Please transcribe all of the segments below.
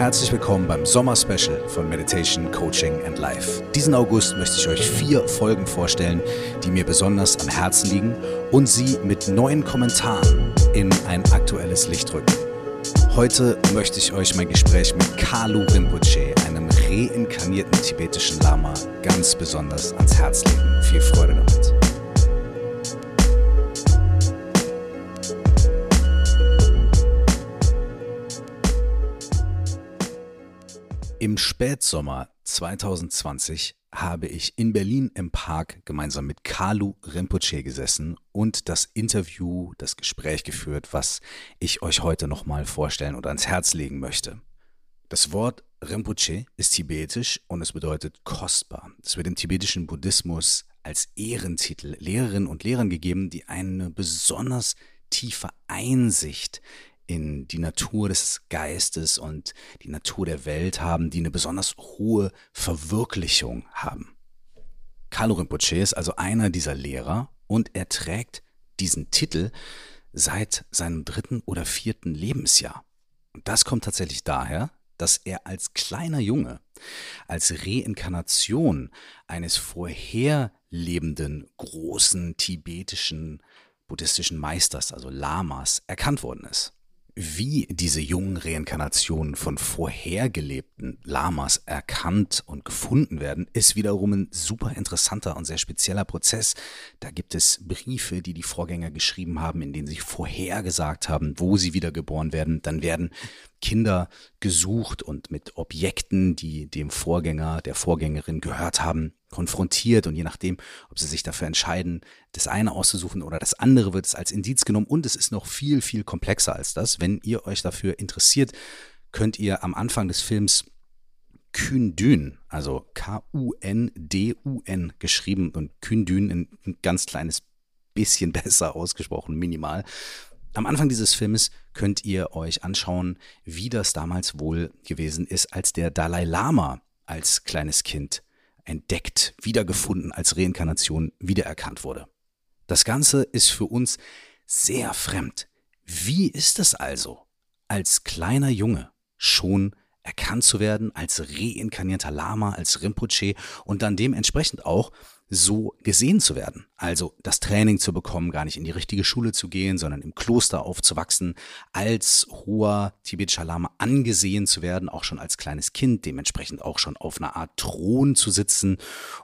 Herzlich willkommen beim Sommer-Special von Meditation, Coaching and Life. Diesen August möchte ich euch vier Folgen vorstellen, die mir besonders am Herzen liegen und sie mit neuen Kommentaren in ein aktuelles Licht rücken. Heute möchte ich euch mein Gespräch mit Kalu Rinpoche, einem reinkarnierten tibetischen Lama, ganz besonders ans Herz legen. Viel Freude damit. Im Spätsommer 2020 habe ich in Berlin im Park gemeinsam mit Kalu Rinpoche gesessen und das Interview, das Gespräch geführt, was ich euch heute nochmal vorstellen oder ans Herz legen möchte. Das Wort Rinpoche ist tibetisch und es bedeutet kostbar. Es wird im tibetischen Buddhismus als Ehrentitel Lehrerinnen und Lehrern gegeben, die eine besonders tiefe Einsicht in die Natur des Geistes und die Natur der Welt haben, die eine besonders hohe Verwirklichung haben. Kalu Rinpoche ist also einer dieser Lehrer und er trägt diesen Titel seit seinem dritten oder vierten Lebensjahr. Und das kommt tatsächlich daher, dass er als kleiner Junge, als Reinkarnation eines vorherlebenden großen tibetischen buddhistischen Meisters, also Lamas, erkannt worden ist. Wie diese jungen Reinkarnationen von vorhergelebten Lamas erkannt und gefunden werden, ist wiederum ein super interessanter und sehr spezieller Prozess. Da gibt es Briefe, die die Vorgänger geschrieben haben, in denen sie vorhergesagt haben, wo sie wiedergeboren werden. Dann werden Kinder gesucht und mit Objekten, die dem Vorgänger, der Vorgängerin gehört haben, konfrontiert und je nachdem, ob sie sich dafür entscheiden, das eine auszusuchen oder das andere, wird es als Indiz genommen und es ist noch viel, viel komplexer als das. Wenn ihr euch dafür interessiert, könnt ihr am Anfang des Films Kündün, also K-U-N-D-U-N geschrieben und Kündün ein ganz kleines bisschen besser ausgesprochen, minimal. Am Anfang dieses Films könnt ihr euch anschauen, wie das damals wohl gewesen ist, als der Dalai Lama als kleines Kind entdeckt, wiedergefunden, als Reinkarnation wiedererkannt wurde. Das Ganze ist für uns sehr fremd. Wie ist es also, als kleiner Junge schon erkannt zu werden, als reinkarnierter Lama, als Rinpoche und dann dementsprechend auch so gesehen zu werden. Also das Training zu bekommen, gar nicht in die richtige Schule zu gehen, sondern im Kloster aufzuwachsen, als hoher tibetischer Lama angesehen zu werden, auch schon als kleines Kind, dementsprechend auch schon auf einer Art Thron zu sitzen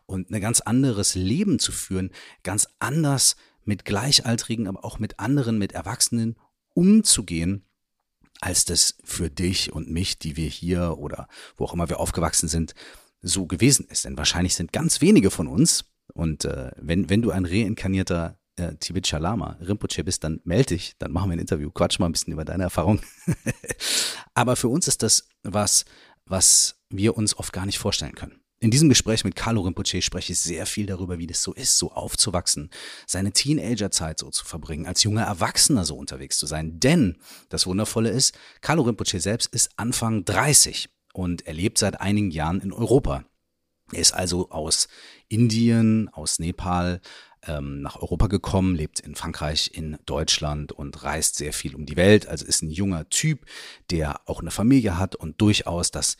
und ein ganz anderes Leben zu führen, ganz anders mit Gleichaltrigen, aber auch mit anderen, mit Erwachsenen umzugehen, als das für dich und mich, die wir hier oder wo auch immer wir aufgewachsen sind, so gewesen ist. Denn wahrscheinlich sind ganz wenige von uns, und äh, wenn, wenn du ein reinkarnierter äh, tibetischer Lama, Rinpoche bist, dann melde dich, dann machen wir ein Interview, quatsch mal ein bisschen über deine Erfahrung. Aber für uns ist das was, was wir uns oft gar nicht vorstellen können. In diesem Gespräch mit Carlo Rinpoche spreche ich sehr viel darüber, wie das so ist, so aufzuwachsen, seine Teenagerzeit so zu verbringen, als junger Erwachsener so unterwegs zu sein. Denn das Wundervolle ist, Carlo Rinpoche selbst ist Anfang 30 und er lebt seit einigen Jahren in Europa. Er ist also aus Indien, aus Nepal ähm, nach Europa gekommen, lebt in Frankreich, in Deutschland und reist sehr viel um die Welt. Also ist ein junger Typ, der auch eine Familie hat und durchaus das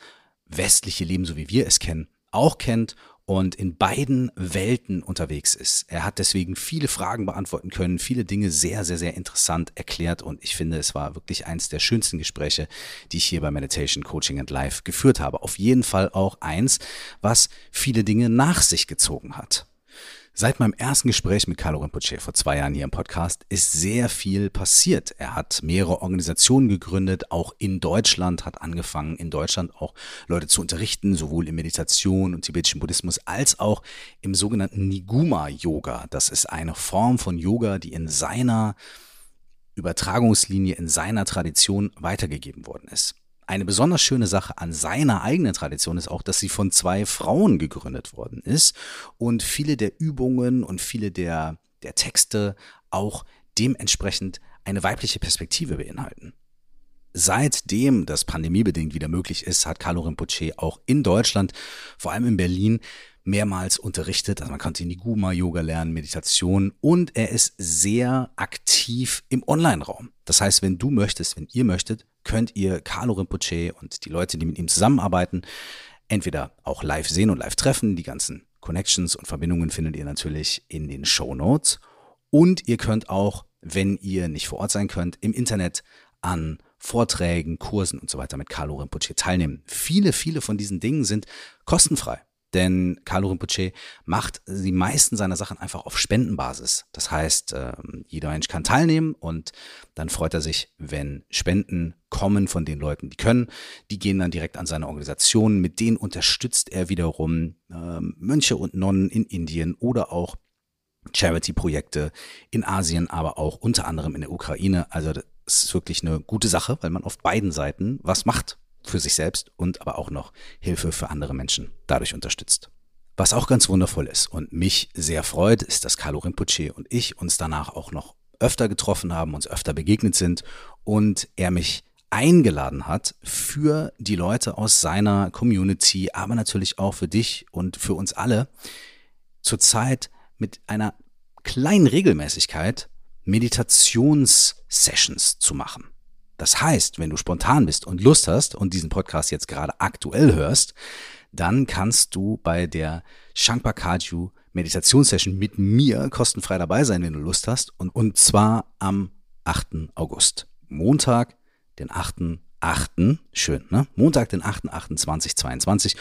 westliche Leben, so wie wir es kennen, auch kennt und in beiden Welten unterwegs ist. Er hat deswegen viele Fragen beantworten können, viele Dinge sehr, sehr, sehr interessant erklärt und ich finde, es war wirklich eins der schönsten Gespräche, die ich hier bei Meditation, Coaching and Life geführt habe. Auf jeden Fall auch eins, was viele Dinge nach sich gezogen hat. Seit meinem ersten Gespräch mit Carlo Rinpoche vor zwei Jahren hier im Podcast ist sehr viel passiert. Er hat mehrere Organisationen gegründet, auch in Deutschland, hat angefangen, in Deutschland auch Leute zu unterrichten, sowohl in Meditation und tibetischen Buddhismus als auch im sogenannten Niguma-Yoga. Das ist eine Form von Yoga, die in seiner Übertragungslinie, in seiner Tradition weitergegeben worden ist. Eine besonders schöne Sache an seiner eigenen Tradition ist auch, dass sie von zwei Frauen gegründet worden ist und viele der Übungen und viele der, der Texte auch dementsprechend eine weibliche Perspektive beinhalten. seitdem das pandemiebedingt wieder möglich ist, hat Carlo Rinpoche auch in Deutschland, vor allem in Berlin, mehrmals unterrichtet. Also man konnte in die Guma-Yoga lernen, Meditation und er ist sehr aktiv im Online-Raum. Das heißt, wenn du möchtest, wenn ihr möchtet, könnt ihr Carlo Rinpoche und die Leute, die mit ihm zusammenarbeiten, entweder auch live sehen und live treffen. Die ganzen Connections und Verbindungen findet ihr natürlich in den Show Notes. Und ihr könnt auch, wenn ihr nicht vor Ort sein könnt, im Internet an Vorträgen, Kursen und so weiter mit Carlo Rinpoche teilnehmen. Viele, viele von diesen Dingen sind kostenfrei. Denn Carlo Rinpoche macht die meisten seiner Sachen einfach auf Spendenbasis. Das heißt, ähm, jeder Mensch kann teilnehmen und dann freut er sich, wenn Spenden kommen von den Leuten, die können. Die gehen dann direkt an seine Organisation. Mit denen unterstützt er wiederum ähm, Mönche und Nonnen in Indien oder auch Charity-Projekte in Asien, aber auch unter anderem in der Ukraine. Also das ist wirklich eine gute Sache, weil man auf beiden Seiten was macht für sich selbst und aber auch noch Hilfe für andere Menschen dadurch unterstützt. Was auch ganz wundervoll ist und mich sehr freut, ist, dass Carlo Rinpoche und ich uns danach auch noch öfter getroffen haben, uns öfter begegnet sind und er mich eingeladen hat für die Leute aus seiner Community, aber natürlich auch für dich und für uns alle, zurzeit mit einer kleinen Regelmäßigkeit Meditationssessions zu machen. Das heißt, wenn du spontan bist und Lust hast und diesen Podcast jetzt gerade aktuell hörst, dann kannst du bei der Shankar Kaju Meditationssession mit mir kostenfrei dabei sein, wenn du Lust hast. Und, und zwar am 8. August. Montag, den 8.8. Schön, ne? Montag, den 8.8.2022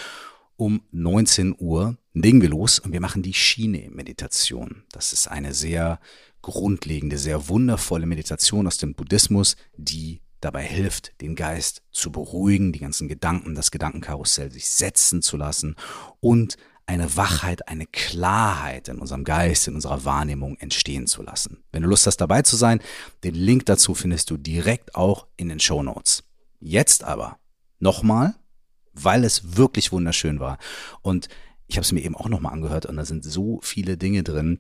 um 19 Uhr legen wir los und wir machen die Schiene-Meditation. Das ist eine sehr grundlegende, sehr wundervolle Meditation aus dem Buddhismus, die dabei hilft, den Geist zu beruhigen, die ganzen Gedanken, das Gedankenkarussell sich setzen zu lassen und eine Wachheit, eine Klarheit in unserem Geist, in unserer Wahrnehmung entstehen zu lassen. Wenn du Lust hast, dabei zu sein, den Link dazu findest du direkt auch in den Show Notes. Jetzt aber nochmal, weil es wirklich wunderschön war. Und ich habe es mir eben auch nochmal angehört und da sind so viele Dinge drin,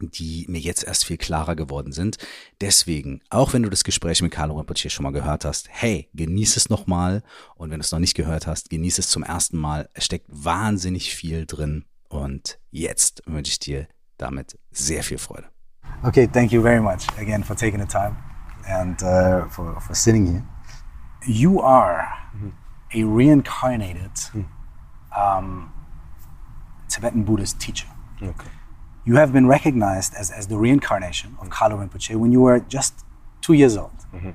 die mir jetzt erst viel klarer geworden sind. Deswegen, auch wenn du das Gespräch mit Carlo Rinpoche schon mal gehört hast, hey, genieß es nochmal. Und wenn du es noch nicht gehört hast, genieß es zum ersten Mal. Es steckt wahnsinnig viel drin. Und jetzt wünsche ich dir damit sehr viel Freude. Okay, thank you very much again for taking the time and uh, for, for sitting here. You are a reincarnated um, Tibetan Buddhist teacher. Okay. You have been recognized as, as the reincarnation of Kalu Rinpoche when you were just two years old. Mm-hmm.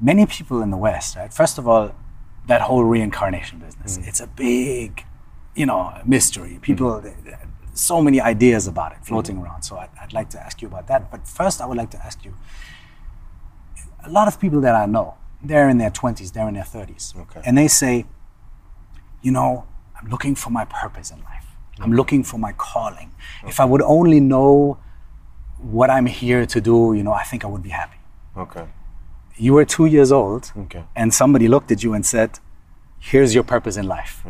Many people in the West, right? First of all, that whole reincarnation business, mm. it's a big, you know, mystery. People, mm-hmm. so many ideas about it floating mm-hmm. around. So I'd, I'd like to ask you about that. But first, I would like to ask you a lot of people that I know, they're in their 20s, they're in their 30s. Okay. And they say, you know, I'm looking for my purpose in life. I'm looking for my calling. If I would only know what I'm here to do, you know, I think I would be happy. Okay. You were two years old, Okay. and somebody looked at you and said, Here's your purpose in life.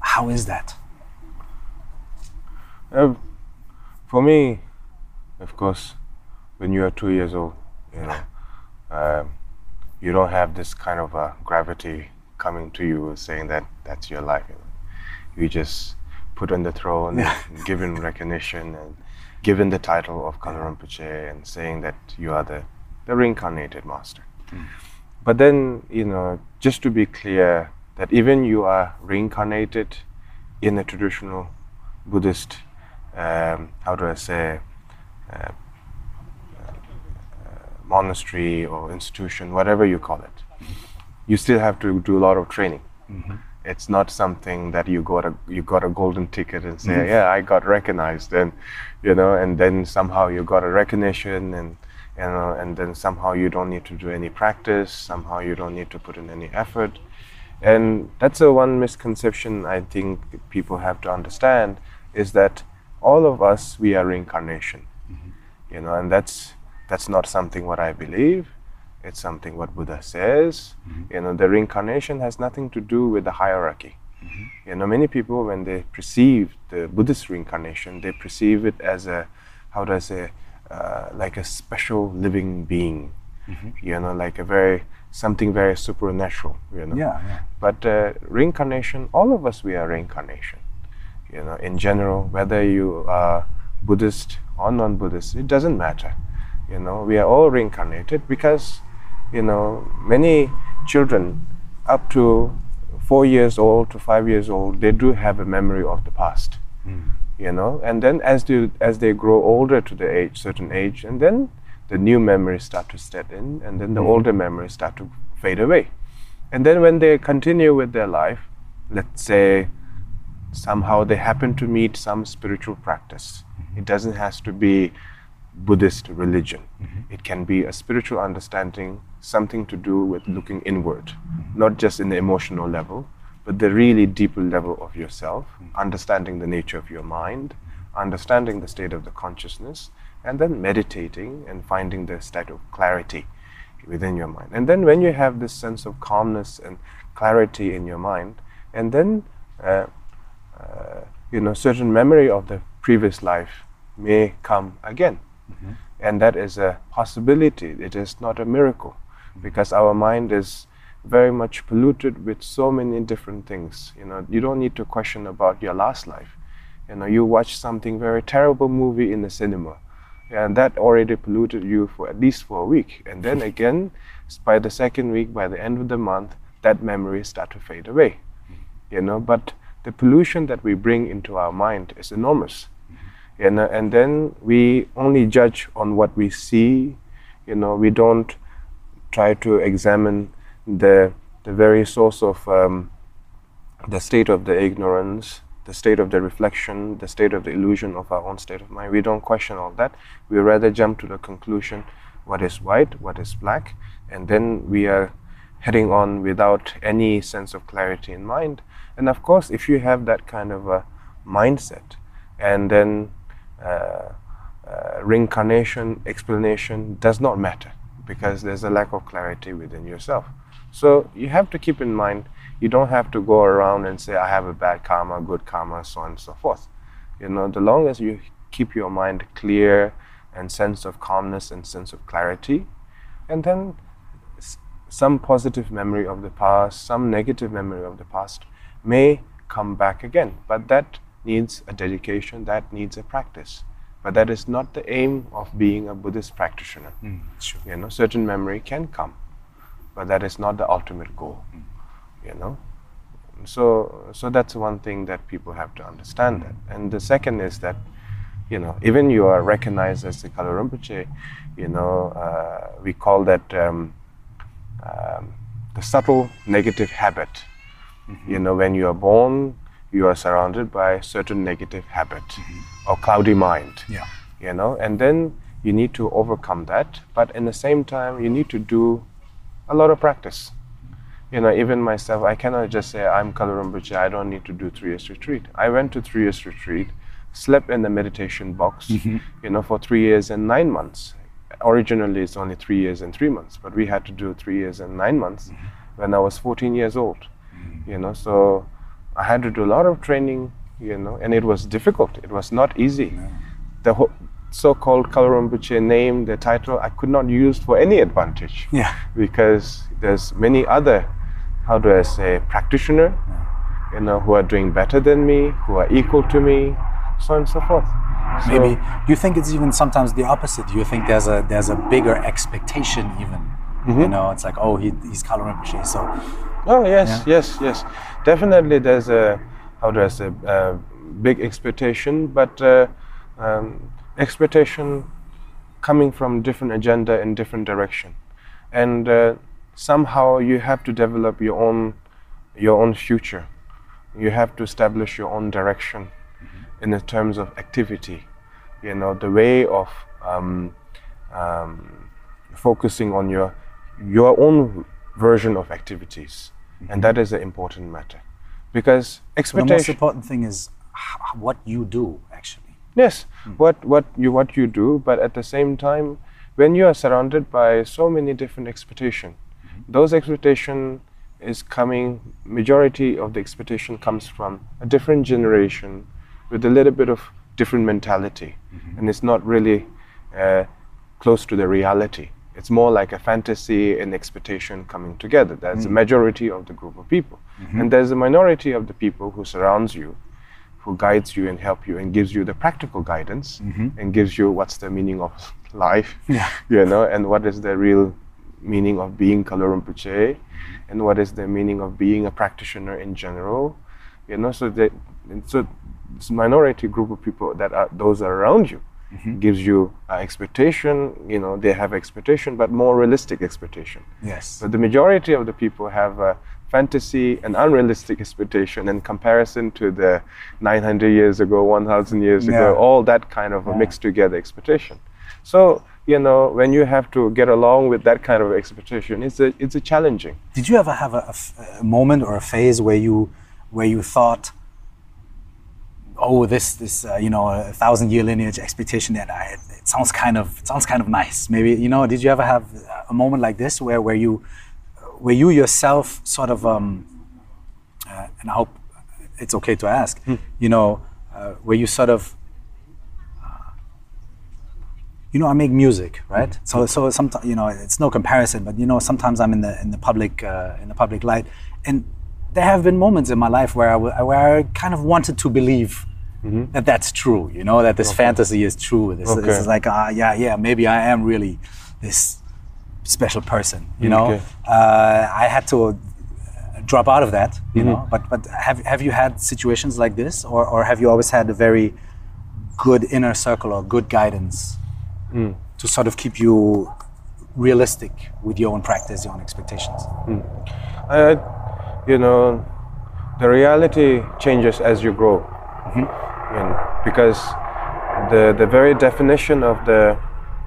How is that? Uh, for me, of course, when you are two years old, you know, um, you don't have this kind of uh, gravity coming to you saying that that's your life. You, know. You just put on the throne, and given recognition, and given the title of Kalu Rinpoche, and saying that you are the, the reincarnated master. But then, you know, just to be clear, that even you are reincarnated in a traditional Buddhist, um, how do I say, uh, uh, monastery or institution, whatever you call it, you still have to do a lot of training. It's not something that you got a you got a golden ticket and say, mm-hmm. yeah, I got recognized, and you know, and then somehow you got a recognition and you know, and then somehow you don't need to do any practice, somehow you don't need to put in any effort. And that's the one misconception I think people have to understand is that all of us we are reincarnation. Mm-hmm. You know, and that's that's not something what I believe. It's something what Buddha says. You know, the reincarnation has nothing to do with the hierarchy. You know, many people when they perceive the Buddhist reincarnation, they perceive it as a how do I say uh, like a special living being, you know, like a very something very supernatural, you know. Yeah, yeah. But uh, reincarnation, all of us, we are reincarnation. You know, in general, whether you are Buddhist or non-Buddhist, it doesn't matter. You know, we are all reincarnated because, you know, many children up to four years old to five years old, they do have a memory of the past. Hmm. You know, and then as they as they grow older to the age, certain age, and then the new memories start to set in, and then the hmm. older memories start to fade away. And then when they continue with their life, let's say somehow they happen to meet some spiritual practice. Hmm. It doesn't have to be Buddhist religion. It can be a spiritual understanding, something to do with looking inward, not just in the emotional level, but the really deeper level of yourself, understanding the nature of your mind, understanding the state of the consciousness, and then meditating and finding the state of clarity within your mind. And then when you have this sense of calmness and clarity in your mind, and then uh, uh, you know certain memory of the previous life may come again, and that is a possibility. It is not a miracle, mm-hmm. because our mind is very much polluted with so many different things. You know, you don't need to question about your last life. You know, you watch something very terrible movie in the cinema, and that already polluted you for at least for a week. And then again, by the second week, by the end of the month, that memory start to fade away. Mm-hmm. You know, but the pollution that we bring into our mind is enormous. You know, and then we only judge on what we see. You know, we don't try to examine the the very source of um, the state of the ignorance, the state of the reflection, the state of the illusion of our own state of mind. We don't question all that. We rather jump to the conclusion what is white, what is black, and then we are heading on without any sense of clarity in mind. And of course, if you have that kind of a mindset, and then uh, uh, reincarnation explanation does not matter because there's a lack of clarity within yourself. So you have to keep in mind you don't have to go around and say I have a bad karma, good karma, so on and so forth. You know, the long as you keep your mind clear and sense of calmness and sense of clarity, and then some positive memory of the past, some negative memory of the past may come back again. But that needs a dedication, that needs a practice. But that is not the aim of being a Buddhist practitioner. Sure. You know, certain memory can come, but that is not the ultimate goal. You know, so so that's one thing that people have to understand that. And the second is that, you know, even you are recognized as the Kalu Rinpoche, you know, uh, we call that um, um, the subtle negative habit. You know, when you are born, you are surrounded by certain negative habit mm-hmm. or cloudy mind Yeah. you know? And then you need to overcome that but in the same time you need to do a lot of practice. You know even myself i cannot just say i'm Kalu Rinpoche, i don't need to do three years retreat. I went to three years retreat slept in the meditation box mm-hmm. you know for three years and nine months. Originally it's only three years and three months but we had to do three years and nine months mm-hmm. when i was 14 years old you know? So i had to do a lot of training you know and it was difficult it was not easy the whole so-called Kalu Rinpoche name the title i could not use for any advantage Yeah. because there's many other how do i say practitioner you know who are doing better than me who are equal to me so on and so forth So- Maybe you think it's even sometimes the opposite. You think there's a there's a bigger expectation even. Mm-hmm. You know, it's like oh he he's Kalu Rinpoche, so Oh yes, yes, yes. Definitely, there's a how do I say a big expectation, but uh, um, expectation coming from different agenda in different direction, and uh, somehow you have to develop your own your own future. You have to establish your own direction in the terms of activity. You know the way of um, um, focusing on your your own version of activities, and that is an important matter because expectation. the most important thing is what you do actually. Yes, hmm. what what you what you do, but at the same time, when you are surrounded by so many different expectation, hmm. those expectation is coming. Majority of the expectation comes from a different generation, with a little bit of different mentality, hmm. and it's not really uh, close to the reality. It's more like a fantasy and expectation coming together. That's the mm. majority of the group of people. Mm-hmm. And there's a minority of the people who surrounds you, who guides you and help you and gives you the practical guidance mm-hmm. and gives you what's the meaning of life, Yeah. you know, and what is the real meaning of being Kalu Rinpoche mm-hmm. and what is the meaning of being a practitioner in general, you know, so that and so this minority group of people that are those are around you gives you uh, expectation, you know, they have expectation, but more realistic expectation. Yes. But the majority of the people have a fantasy and unrealistic expectation in comparison to the 900 years ago, 1000 years Yeah. ago, all that kind of a mixed together expectation. So, you know, when you have to get along with that kind of expectation, it's a, it's a challenging. Did you ever have a, a f- a moment or a phase where you where you thought, oh, this this uh, you know a thousand year lineage expectation that I, it sounds kind of it sounds kind of nice. Maybe you know, did you ever have a moment like this where where you where you yourself sort of um, uh, and I hope it's okay to ask, you know, uh, where you sort of you know, I make music, right? So, so sometimes, you know, it's no comparison, but you know, sometimes I'm in the in the public uh, in the public light, and there have been moments in my life where I w- where I kind of wanted to believe that that's true. You know, that this fantasy is true. This, this is like, ah, yeah, yeah, maybe I am really this special person. You know, Okay. uh, I had to uh, drop out of that. You know, but but have have you had situations like this, or or have you always had a very good inner circle or good guidance to sort of keep you realistic with your own practice, your own expectations. I, you know, the reality changes as you grow. And because the, the very definition of the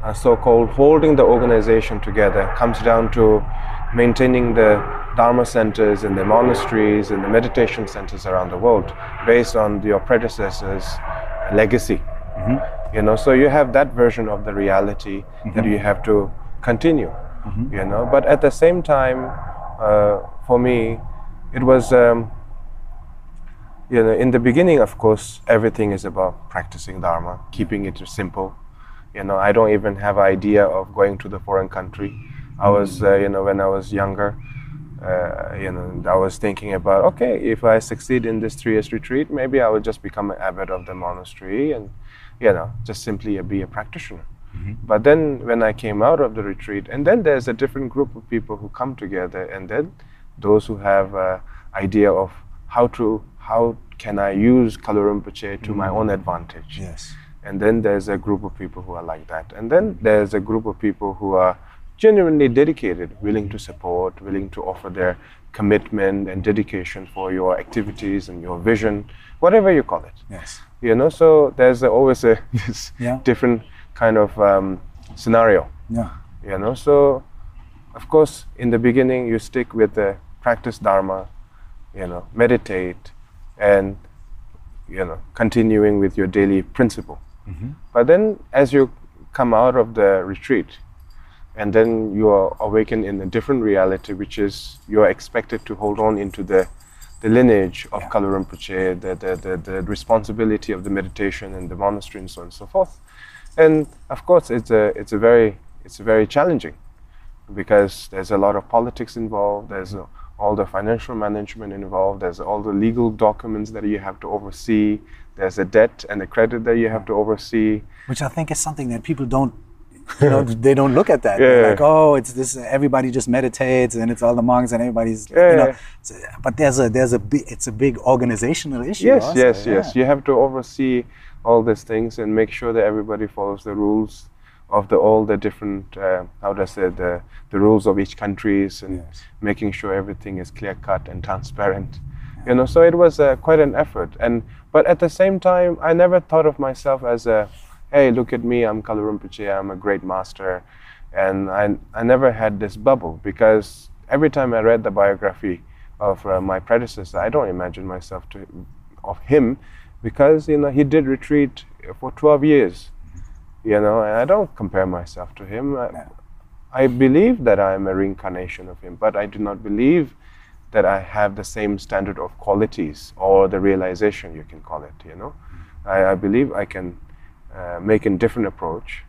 uh, so-called holding the organization together comes down to maintaining the Dharma centers and the monasteries and the meditation centers around the world based on your predecessors' legacy. You know, so you have that version of the reality that you have to continue. You know, but at the same time, uh, for me, it was um, you know in the beginning of course everything is about practicing dharma keeping it simple. You know i don't even have idea of going to the foreign country. I was uh, you know when i was younger uh, you know i was thinking about okay if i succeed in this three years retreat maybe i will just become an abbot of the monastery and you know just simply be a practitioner. But then when i came out of the retreat and then there's a different group of people who come together and then those who have uh, idea of how to how can I use Kalu Rinpoche to my own advantage. Yes. And then there's a group of people who are like that. And then there's a group of people who are genuinely dedicated, willing to support, willing to offer their commitment and dedication for your activities and your vision, whatever you call it. Yes. You know, so there's always a this Yeah. different kind of um, scenario Yeah. you know so of course in the beginning you stick with the practice dharma you know meditate and you know continuing with your daily principle mm-hmm. but then as you come out of the retreat and then you are awakened in a different reality which is you are expected to hold on into the the lineage of Yeah. Kalu Rinpoche, the, the, the, the responsibility of the meditation and the monastery and so on and so forth. And of course, it's a, it's a very, it's very challenging because there's a lot of politics involved. There's all the financial management involved. There's all the legal documents that you have to oversee. There's a debt and a credit that you have to oversee. Which I think is something that people don't, you know, they don't look at that. They're like, oh, it's this. Everybody just meditates, and it's all the monks, and everybody's, you know. So- but there's a there's a big it's a big organizational issue. Yes, also, yes, yeah. yes. You have to oversee all these things and make sure that everybody follows the rules of the all the different uh, how does it the the rules of each countries and Yes. making sure everything is clear cut and transparent. You know, so it was uh, quite an effort. And but at the same time, I never thought of myself as a, hey, look at me, I'm Kalu Rinpoche, I'm a great master, and I I never had this bubble because every time I read the biography of uh, my predecessor, I don't imagine myself to of him because you know he did retreat for 12 years you know and i don't compare myself to him. I, I believe that i am a reincarnation of him but i do not believe that i have the same standard of qualities or the realization you can call it you know. I, I believe i can uh, make a different approach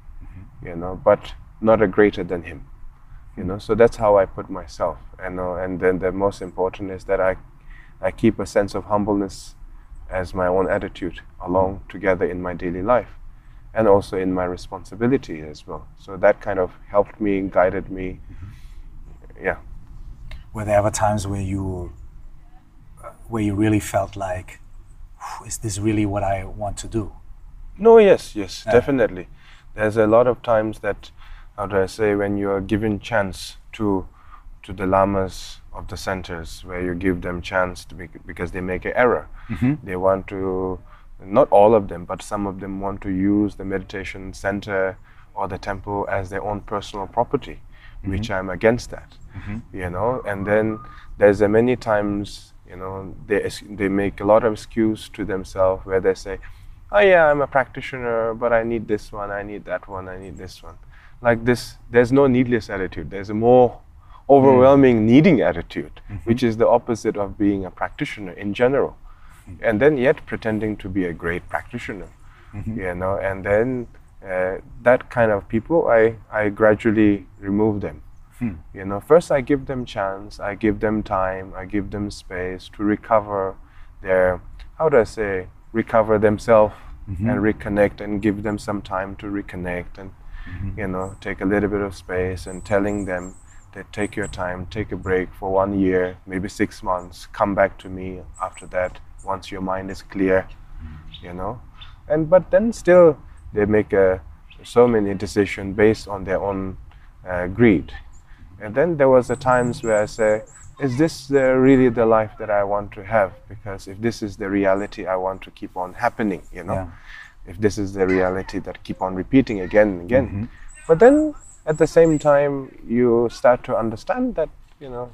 you know, but not a greater than him. You know, so that's how I put myself. And uh, and then the most important is that I I keep a sense of humbleness as my own attitude along together in my daily life and also in my responsibility as well. So that kind of helped me, guided me. Yeah. Were there ever times where you where you really felt like, is this really what I want to do? No, yes, yes, definitely. There's a lot of times that, how do I say, when you are given chance to, to the lamas of the centers, where you give them chance to make, because they make an error. Mm-hmm. They want to, not all of them, but some of them want to use the meditation center or the temple as their own personal property, which mm-hmm. I'm against that. Mm-hmm. You know, and then there's a many times you know they they make a lot of excuse to themselves where they say oh yeah i'm a practitioner but i need this one i need that one i need this one. Like this there's no needless attitude. There's a more mm. overwhelming needing attitude mm-hmm. which is the opposite of being a practitioner in general and then yet pretending to be a great practitioner mm-hmm. you know and then uh, that kind of people i i gradually remove them. Hmm. You know first i give them chance i give them time i give them space to recover their how do i say recover themselves mm-hmm. and reconnect and give them some time to reconnect and mm-hmm. you know take a little bit of space and telling them that take your time take a break for one year maybe six months come back to me after that once your mind is clear you know and but then still they make a, so many decisions based on their own uh, greed and then there was the times where I say, is this the, really the life that I want to have? Because if this is the reality I want to keep on happening, you know, Yeah. if this is the reality that keep on repeating again and again. Mm-hmm. But then at the same time, you start to understand that, you know,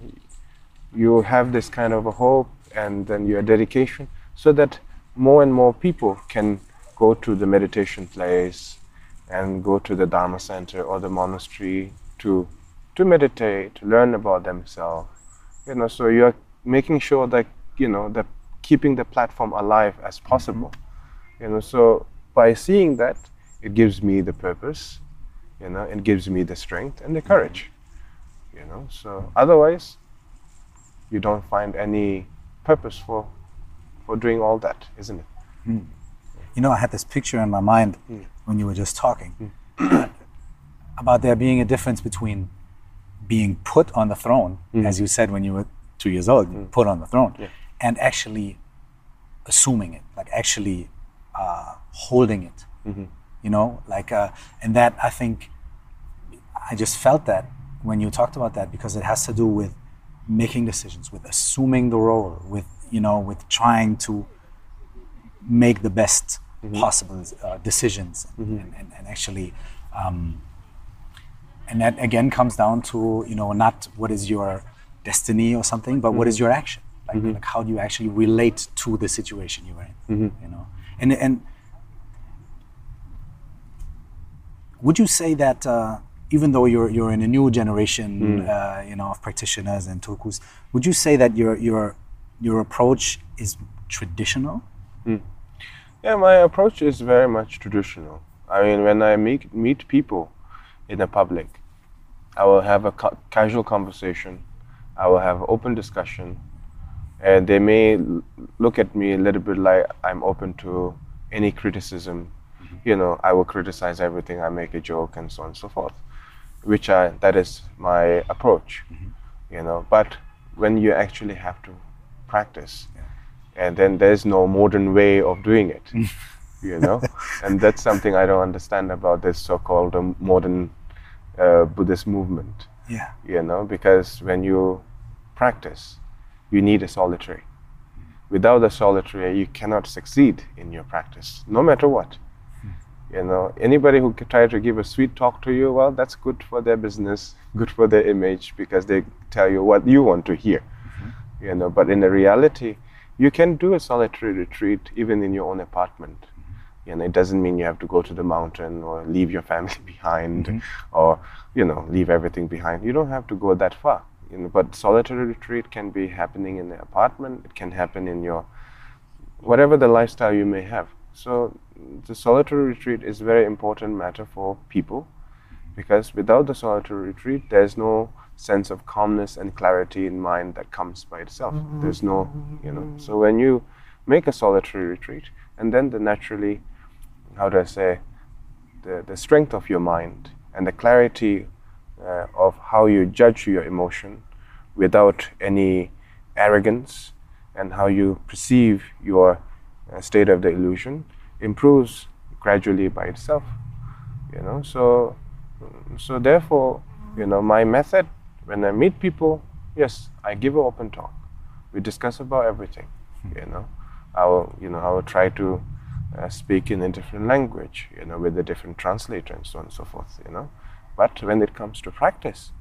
you have this kind of a hope and then your dedication so that more and more people can go to the meditation place and go to the Dharma center or the monastery to to meditate, to learn about themselves. You know, so you're making sure that you know that keeping the platform alive as mm-hmm. possible. You know, so by seeing that, it gives me the purpose. You know, it gives me the strength and the mm-hmm. courage. You know, so otherwise, you don't find any purpose for for doing all that, isn't it? Hmm. You know, I had this picture in my mind hmm. when you were just talking hmm. about there being a difference between being put on the throne, as you said when you were two years old, put on the throne, and actually assuming it, like actually uh, holding it. Mm-hmm. You know, like, uh, and that I think I just felt that when you talked about that because it has to do with making decisions, with assuming the role, with you know, with trying to make the best possible uh, decisions, and, and, and actually, um, and that again comes down to you know not what is your destiny or something, but what is your action? Like, like how do you actually relate to the situation you're in? You know, and and would you say that uh, even though you're you're in a new generation, hmm. uh, you know, of practitioners and tulkus, would you say that your your your approach is traditional? Hmm. Yeah, my approach is very much traditional. I mean, when I meet meet people in the public, I will have a ca- casual conversation. I will have open discussion, and they may l- look at me a little bit like I'm open to any criticism. Mm-hmm. You know, I will criticize everything. I make a joke and so on and so forth, which I that is my approach. You know, but when you actually have to practice, and then there's no modern way of doing it you know. And that's something i don't understand about this so-called um, modern uh, buddhist movement Yeah. you know because when you practice you need a solitary. Without a solitary you cannot succeed in your practice no matter what you know anybody who can try to give a sweet talk to you well that's good for their business good for their image because they tell you what you want to hear mm-hmm. you know. But in the reality you can do a solitary retreat even in your own apartment. Mm-hmm. You know it doesn't mean you have to go to the mountain or leave your family behind mm-hmm. or you know leave everything behind. You don't have to go that far you know. But solitary retreat can be happening in the apartment it can happen in your whatever the lifestyle you may have. So the solitary retreat is a very important matter for people because without the solitary retreat, there's no sense of calmness and clarity in mind that comes by itself. There's no, you know. So when you make a solitary retreat, and then the naturally, how do I say, the, the strength of your mind and the clarity uh, of how you judge your emotion without any arrogance and how you perceive your uh, state of the illusion improves gradually by itself you know? So so therefore you know my method when i meet people yes i give an open talk. We discuss about everything you know? I will you know i will try to uh, speak in a different language you know with a different translator and so on and so forth you know? But when it comes to practice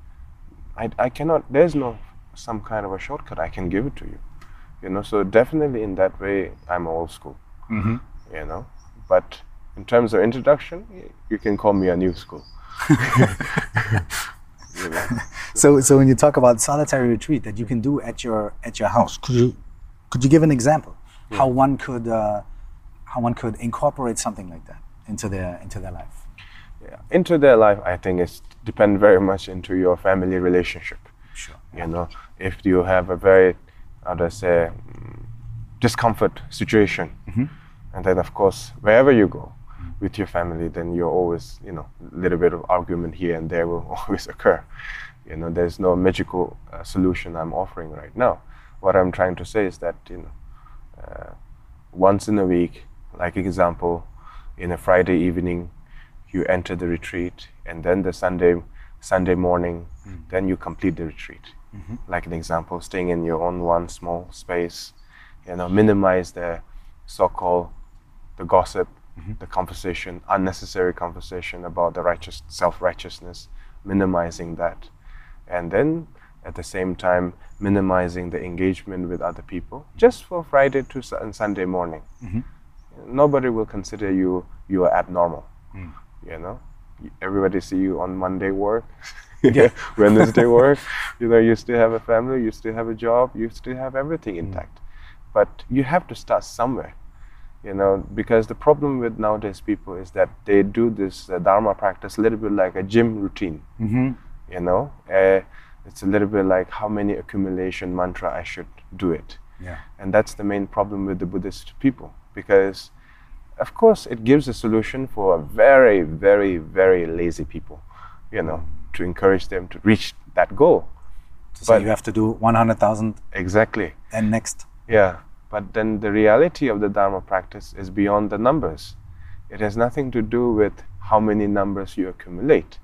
i, I cannot there's no some kind of a shortcut i can give it to you you know? So definitely in that way i'm old school. Mhm. You know but in terms of introduction you can call me a new school you know? So, so when you talk about solitary retreat that you can do at your at your house, could you could you give an example how one could uh, how one could incorporate something like that into their into their life? yeah. into their life i think it's depend very much into your family relationship Sure. you know if you have a very how do i say mm, discomfort situation and then of course wherever you go with your family then you're always you know a little bit of argument here and there will always occur. You know there's no magical uh, solution i'm offering right now. What i'm trying to say is that you know uh, once in a week like example in a friday evening you enter the retreat and then the sunday sunday morning then you complete the retreat. Like an example staying in your own one small space you know minimize the so-called the gossip mm-hmm. the conversation unnecessary conversation about the righteous self-righteousness minimizing that. And then at the same time minimizing the engagement with other people just for friday to Su- and sunday morning. Mm-hmm. Nobody will consider you you are abnormal mm. you know? Everybody see you on monday work wednesday work you know you still have a family you still have a job you still have everything mm. intact. But you have to start somewhere you know because the problem with nowadays people is that they do this uh, dharma practice a little bit like a gym routine Mm-hmm. you know uh, it's a little bit like how many accumulation mantra i should do it Yeah. and that's the main problem with the buddhist people because of course it gives a solution for very very very lazy people you know to encourage them to reach that goal So But- you have to do one hundred thousand exactly and next. yeah, but then the reality of the Dharma practice is beyond the numbers. It has nothing to do with how many numbers you accumulate,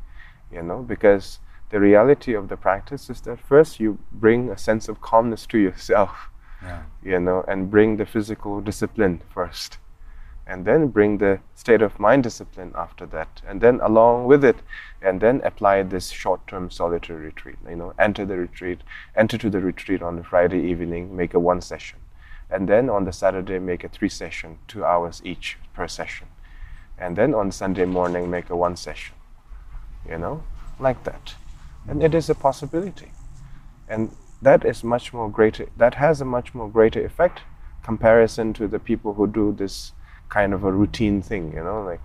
you know, because the reality of the practice is that first you bring a sense of calmness to yourself, Yeah. you know, and bring the physical discipline first. And then bring the state of mind discipline after that. And then along with it, and then apply this short term solitary retreat. You know, enter the retreat, enter to the retreat on a Friday evening, make a one session. And then on the Saturday, make a three session, two hours each per session. And then on Sunday morning, make a one session. You know, like that. And it is a possibility and that is much more greater that has a much more greater effect comparison to the people who do this kind of a routine thing you know like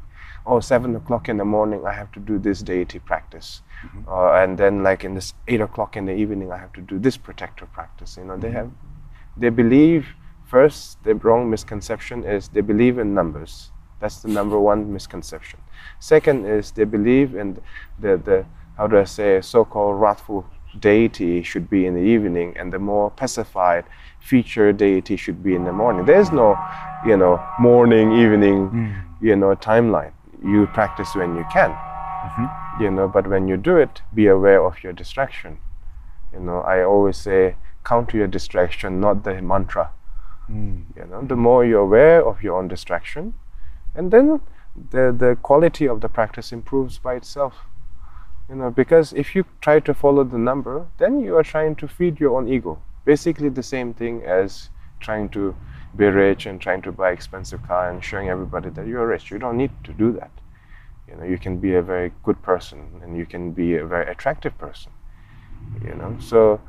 oh seven o'clock in the morning i have to do this deity practice uh, and then like in this eight o'clock in the evening i have to do this protector practice you know they have they believe first the wrong misconception is they believe in numbers. That's the number one misconception. Second is they believe in the, the how do i say so-called wrathful deity should be in the evening and the more pacified feature deity should be in the morning. There's no you know morning evening hmm. you know timeline. You practice when you can. Mm-hmm. You know but when you do it be aware of your distraction. You know i always say counter your distraction not the mantra you know the more you're aware of your own distraction and then the the quality of the practice improves by itself. You know because if you try to follow the number then you are trying to feed your own ego. Basically the same thing as trying to be rich and trying to buy expensive car and showing everybody that you're rich. You don't need to do that. You know you can be a very good person and you can be a very attractive person. You know so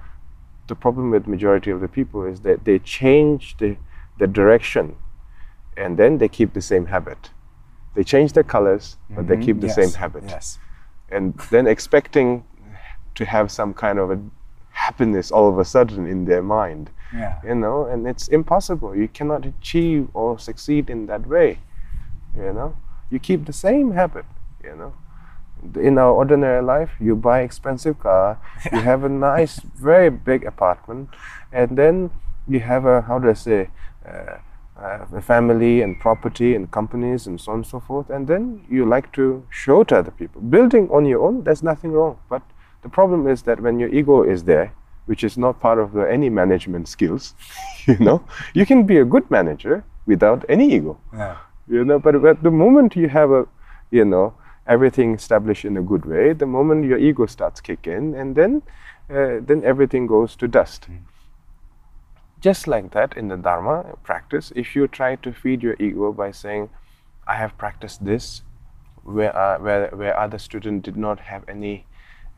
the problem with majority of the people is that they change the, the direction and then they keep the same habit they change the colors but they mm-hmm. keep the Yes, same habit Yes. and then expecting to have some kind of a happiness all of a sudden in their mind. Yeah. You know, and it's impossible. You cannot achieve or succeed in that way. You know, you keep the same habit. You know, in our ordinary life, you buy expensive car, you have a nice, very big apartment, and then you have a how do I say, uh, uh, a family and property and companies and so on and so forth, and then you like to show to other people. Building on your own, there's nothing wrong, but the problem is that when your ego is there, which is not part of the, any management skills, you know, you can be a good manager without any ego Yeah. you know but at the moment you have a you know everything established in a good way the moment your ego starts kicking and then uh, then everything goes to dust just like that in the dharma practice if you try to feed your ego by saying i have practiced this where uh, where where other students did not have any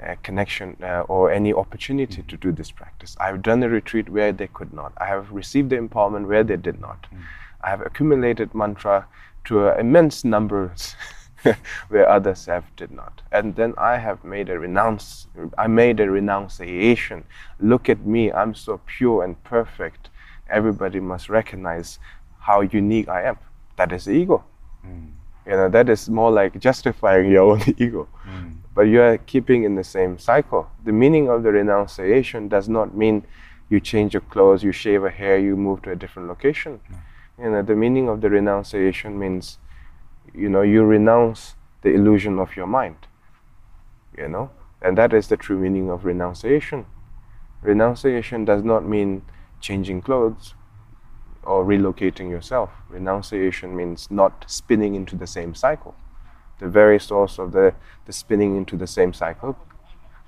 uh, connection uh, or any opportunity to do this practice. I've done a retreat where they could not. I have received the empowerment where they did not. I have accumulated mantra to uh, immense numbers where others have did not. And then I have made a renounce. I made a renunciation. Look at me. I'm so pure and perfect. Everybody must recognize how unique I am. That is ego. Hmm. You know, that is more like justifying your own ego. Hmm. But you are keeping in the same cycle. The meaning of the renunciation does not mean you change your clothes, you shave a hair, you move to a different location. You know, the meaning of the renunciation means, you know, you renounce the illusion of your mind. You know, and that is the true meaning of renunciation. Renunciation does not mean changing clothes or relocating yourself. Renunciation means not spinning into the same cycle. The very source of the, the spinning into the same cycle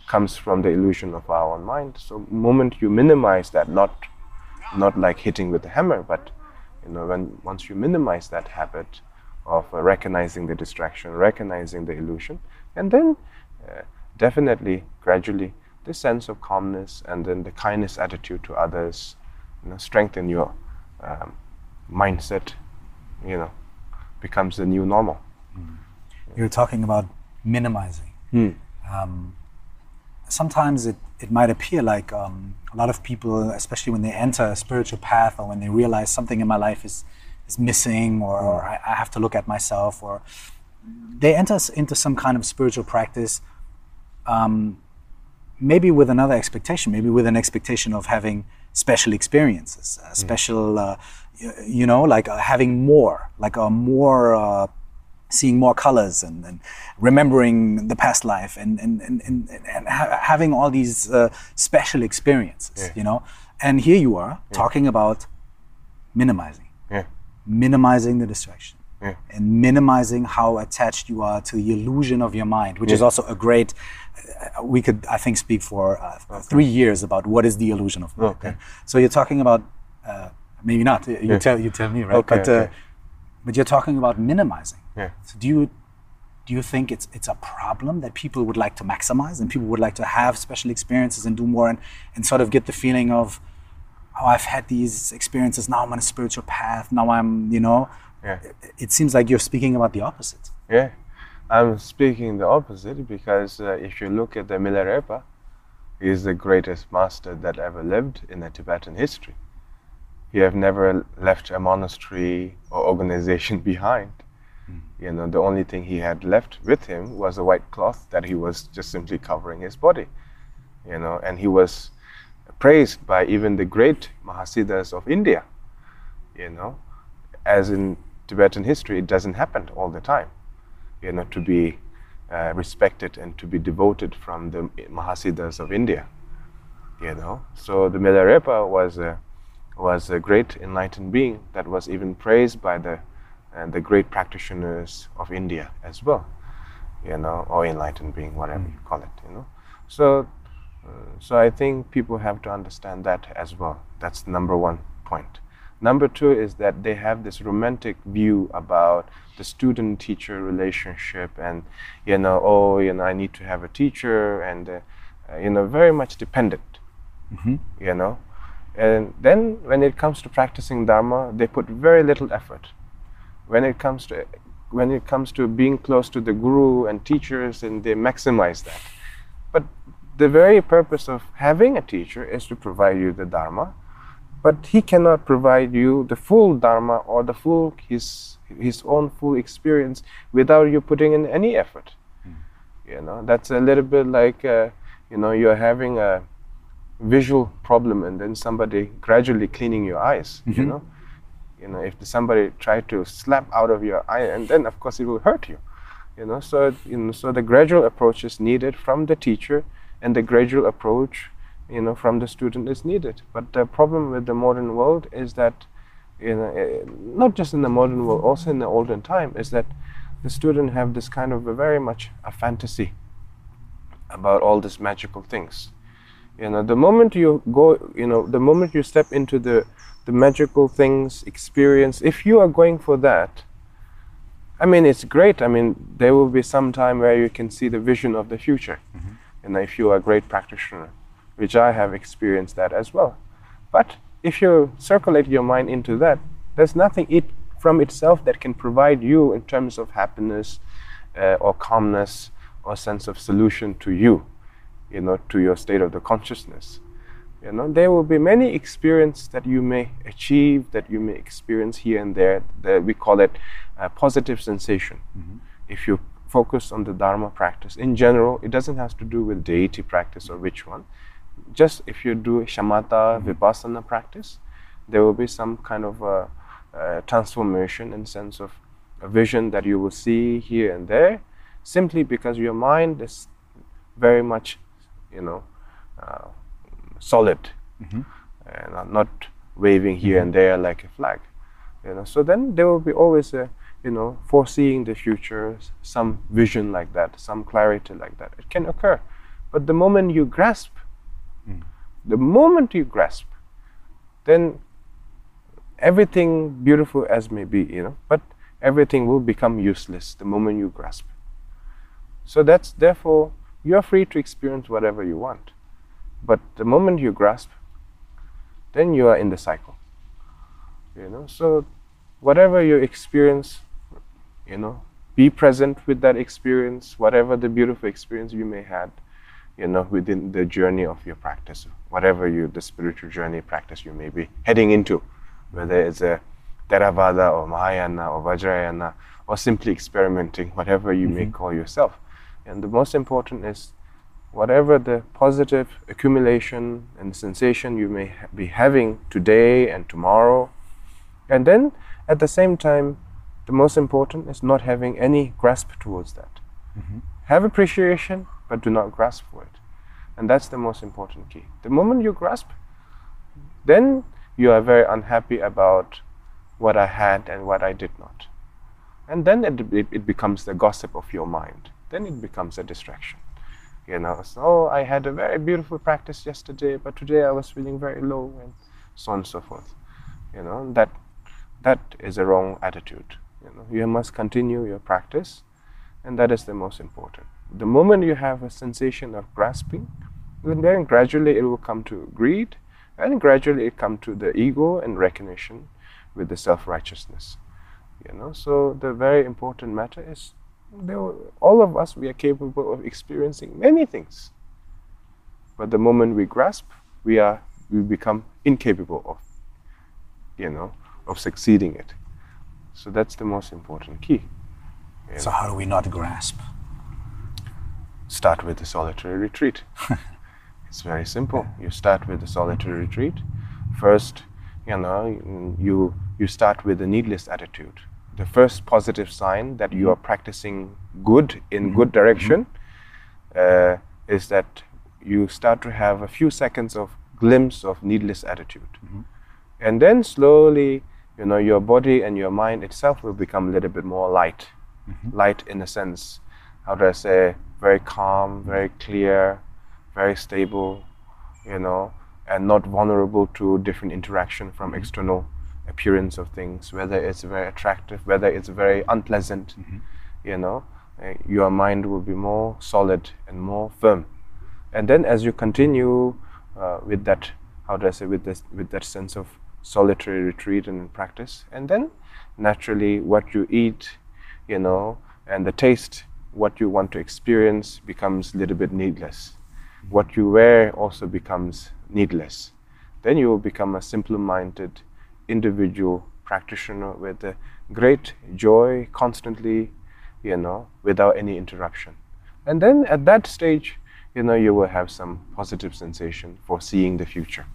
comes from the illusion of our own mind. So moment you minimize that, not not like hitting with a hammer, but you know, when once you minimize that habit of uh, recognizing the distraction, recognizing the illusion, and then uh, definitely, gradually, this sense of calmness and then the kindness attitude to others, you know, strengthen your um, mindset. You know, becomes the new normal. You're talking about minimizing. Um, sometimes it, it might appear like um, a lot of people, especially when they enter a spiritual path or when they realize something in my life is, is missing or, or I, I have to look at myself or they enter into some kind of spiritual practice um, maybe with another expectation, maybe with an expectation of having special experiences, uh, special, uh, y- you know, like uh, having more, like a more, uh, seeing more colors and, and remembering the past life and, and, and, and, and ha- having all these uh, special experiences, you know. And here you are talking about minimizing, Yeah, minimizing the distraction yeah, and minimizing how attached you are to the illusion of your mind, which is also a great. Uh, we could, I think, speak for uh, three years about what is the illusion of mind. Okay. So you're talking about uh, maybe not. You tell you tell me, right? Okay, but uh, okay. but you're talking about minimizing. yeah. So do you do you think it's it's a problem that people would like to maximize and people would like to have special experiences and do more and, and sort of get the feeling of oh I've had these experiences now I'm on a spiritual path now I'm you know Yeah. it, it seems like you're speaking about the opposite. Yeah, I'm speaking the opposite because uh, if you look at the Milarepa, he is the greatest master that ever lived in the Tibetan history. He have never left a monastery or organization behind. You know, the only thing he had left with him was a white cloth that he was just simply covering his body. You know, and he was praised by even the great Mahasiddhas of India. You know, as in Tibetan history, it doesn't happen all the time. You know, to be uh, respected and to be devoted from the Mahasiddhas of India. You know, so the Milarepa was a was a great enlightened being that was even praised by the uh, the great practitioners of India as well. You know, or enlightened being, whatever you call it. You know, so so I think people have to understand that as well. That's number one point. Number two is that they have this romantic view about the student-teacher relationship, and you know, oh, you know, I need to have a teacher, and uh, uh, you know, very much dependent. You know, and then when it comes to practicing dharma, they put very little effort. When it comes to when it comes to being close to the guru and teachers, and they maximize that. The very purpose of having a teacher is to provide you the dharma, but he cannot provide you the full dharma or the full his his own full experience without you putting in any effort. Mm. You know, that's a little bit like uh, you know you're having a visual problem and then somebody gradually cleaning your eyes. Mm-hmm. You know, you know if somebody try to slap out of your eye and then of course it will hurt you. You know, so you know, so the gradual approach is needed from the teacher, and the gradual approach, you know, from the student is needed. But the problem with the modern world is that in a, not just in the modern world, also in the olden time, is that the student have this kind of a very much a fantasy about all these magical things. You know, the moment you go, you know, the moment you step into the the magical things experience, if you are going for that, I mean, it's great. I mean, there will be some time where you can see the vision of the future, mm-hmm. And if you are a great practitioner, which I have experienced that as well. But if you circulate your mind into that, there's nothing it from itself that can provide you in terms of happiness uh, or calmness or sense of solution to you, you know, to your state of the consciousness. You know, there will be many experiences that you may achieve, that you may experience here and there. That we call it a positive sensation. Mm-hmm. If you focus on the Dharma practice in general, it doesn't have to do with deity practice or which one just if you do shamatha mm-hmm. vipassana practice, there will be some kind of a, a transformation in sense of a vision that you will see here and there, simply because your mind is very much, you know, uh, solid mm-hmm. and not waving here mm-hmm. and there like a flag. You know, so then there will be always a, you know, foreseeing the future, some vision like that, some clarity like that. It can occur, but the moment you grasp hmm. the moment you grasp, then everything beautiful as may be, you know, but everything will become useless the moment you grasp. So that's therefore you are free to experience whatever you want. But the moment you grasp, then you are in the cycle. You know, so whatever you experience, you know, be present with that experience, whatever the beautiful experience you may have you know, within the journey of your practice, whatever you, the spiritual journey practice you may be heading into, whether it's a Theravada or Mahayana or Vajrayana or simply experimenting, whatever you mm-hmm. may call yourself. And the most important is whatever the positive accumulation and sensation you may ha- be having today and tomorrow. And then at the same time, the most important is not having any grasp towards that. Mm-hmm. Have appreciation, but do not grasp for it. And that's the most important key. The moment you grasp, then you are very unhappy about what I had and what I did not. And then it, it, it becomes the gossip of your mind. Then it becomes a distraction. You know, so I had a very beautiful practice yesterday, but today I was feeling very low, and so on and so forth. You know, that that is a wrong attitude. You know, you must continue your practice, and that is the most important the moment you have a sensation of grasping, then gradually it will come to greed, and gradually it come to the ego and recognition with the self-righteousness. You know, so the very important matter is all of us we are capable of experiencing many things, but the moment we grasp, we are we become incapable of, you know, of succeeding it. So that's the most important key. So how do we not grasp? start with the solitary retreat. it's very simple. You start with the solitary retreat. First, you know, you you start with a needless attitude. The first positive sign that you are practicing good in good direction uh, is that you start to have a few seconds of glimpse of needless attitude, mm-hmm. and then slowly, you know, your body and your mind itself will become a little bit more light, mm-hmm. light in a sense. How do I say? very calm, very clear, very stable, you know, and not vulnerable to different interaction from mm-hmm. external appearance of things, whether it's very attractive, whether it's very unpleasant, mm-hmm. you know, uh, your mind will be more solid and more firm. And then as you continue uh, with that, how do I say, with this, with that sense of solitary retreat and practice, and then naturally what you eat, you know, and the taste, what you want to experience, becomes a little bit needless. What you wear also becomes needless. Then you will become a simple minded individual practitioner with a great joy constantly, you know, without any interruption. And then at that stage, you know, you will have some positive sensation for seeing the future,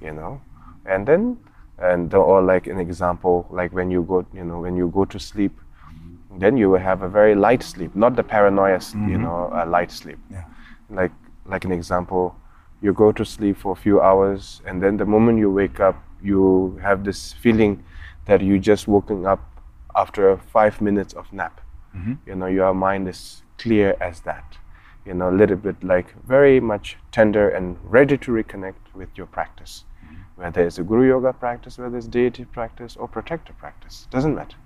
you know. And then, and or like an example, like when you go, you know, when you go to sleep, then you will have a very light sleep, not the paranoia, you mm-hmm. know, a light sleep. Yeah. Like, like an example, you go to sleep for a few hours, and then the moment you wake up, you have this feeling that you just woken up after five minutes of nap. Mm-hmm. You know, your mind is clear as that. You know, a little bit like very much tender and ready to reconnect with your practice. Whether it's a guru yoga practice, whether it's deity practice or protector practice, doesn't matter.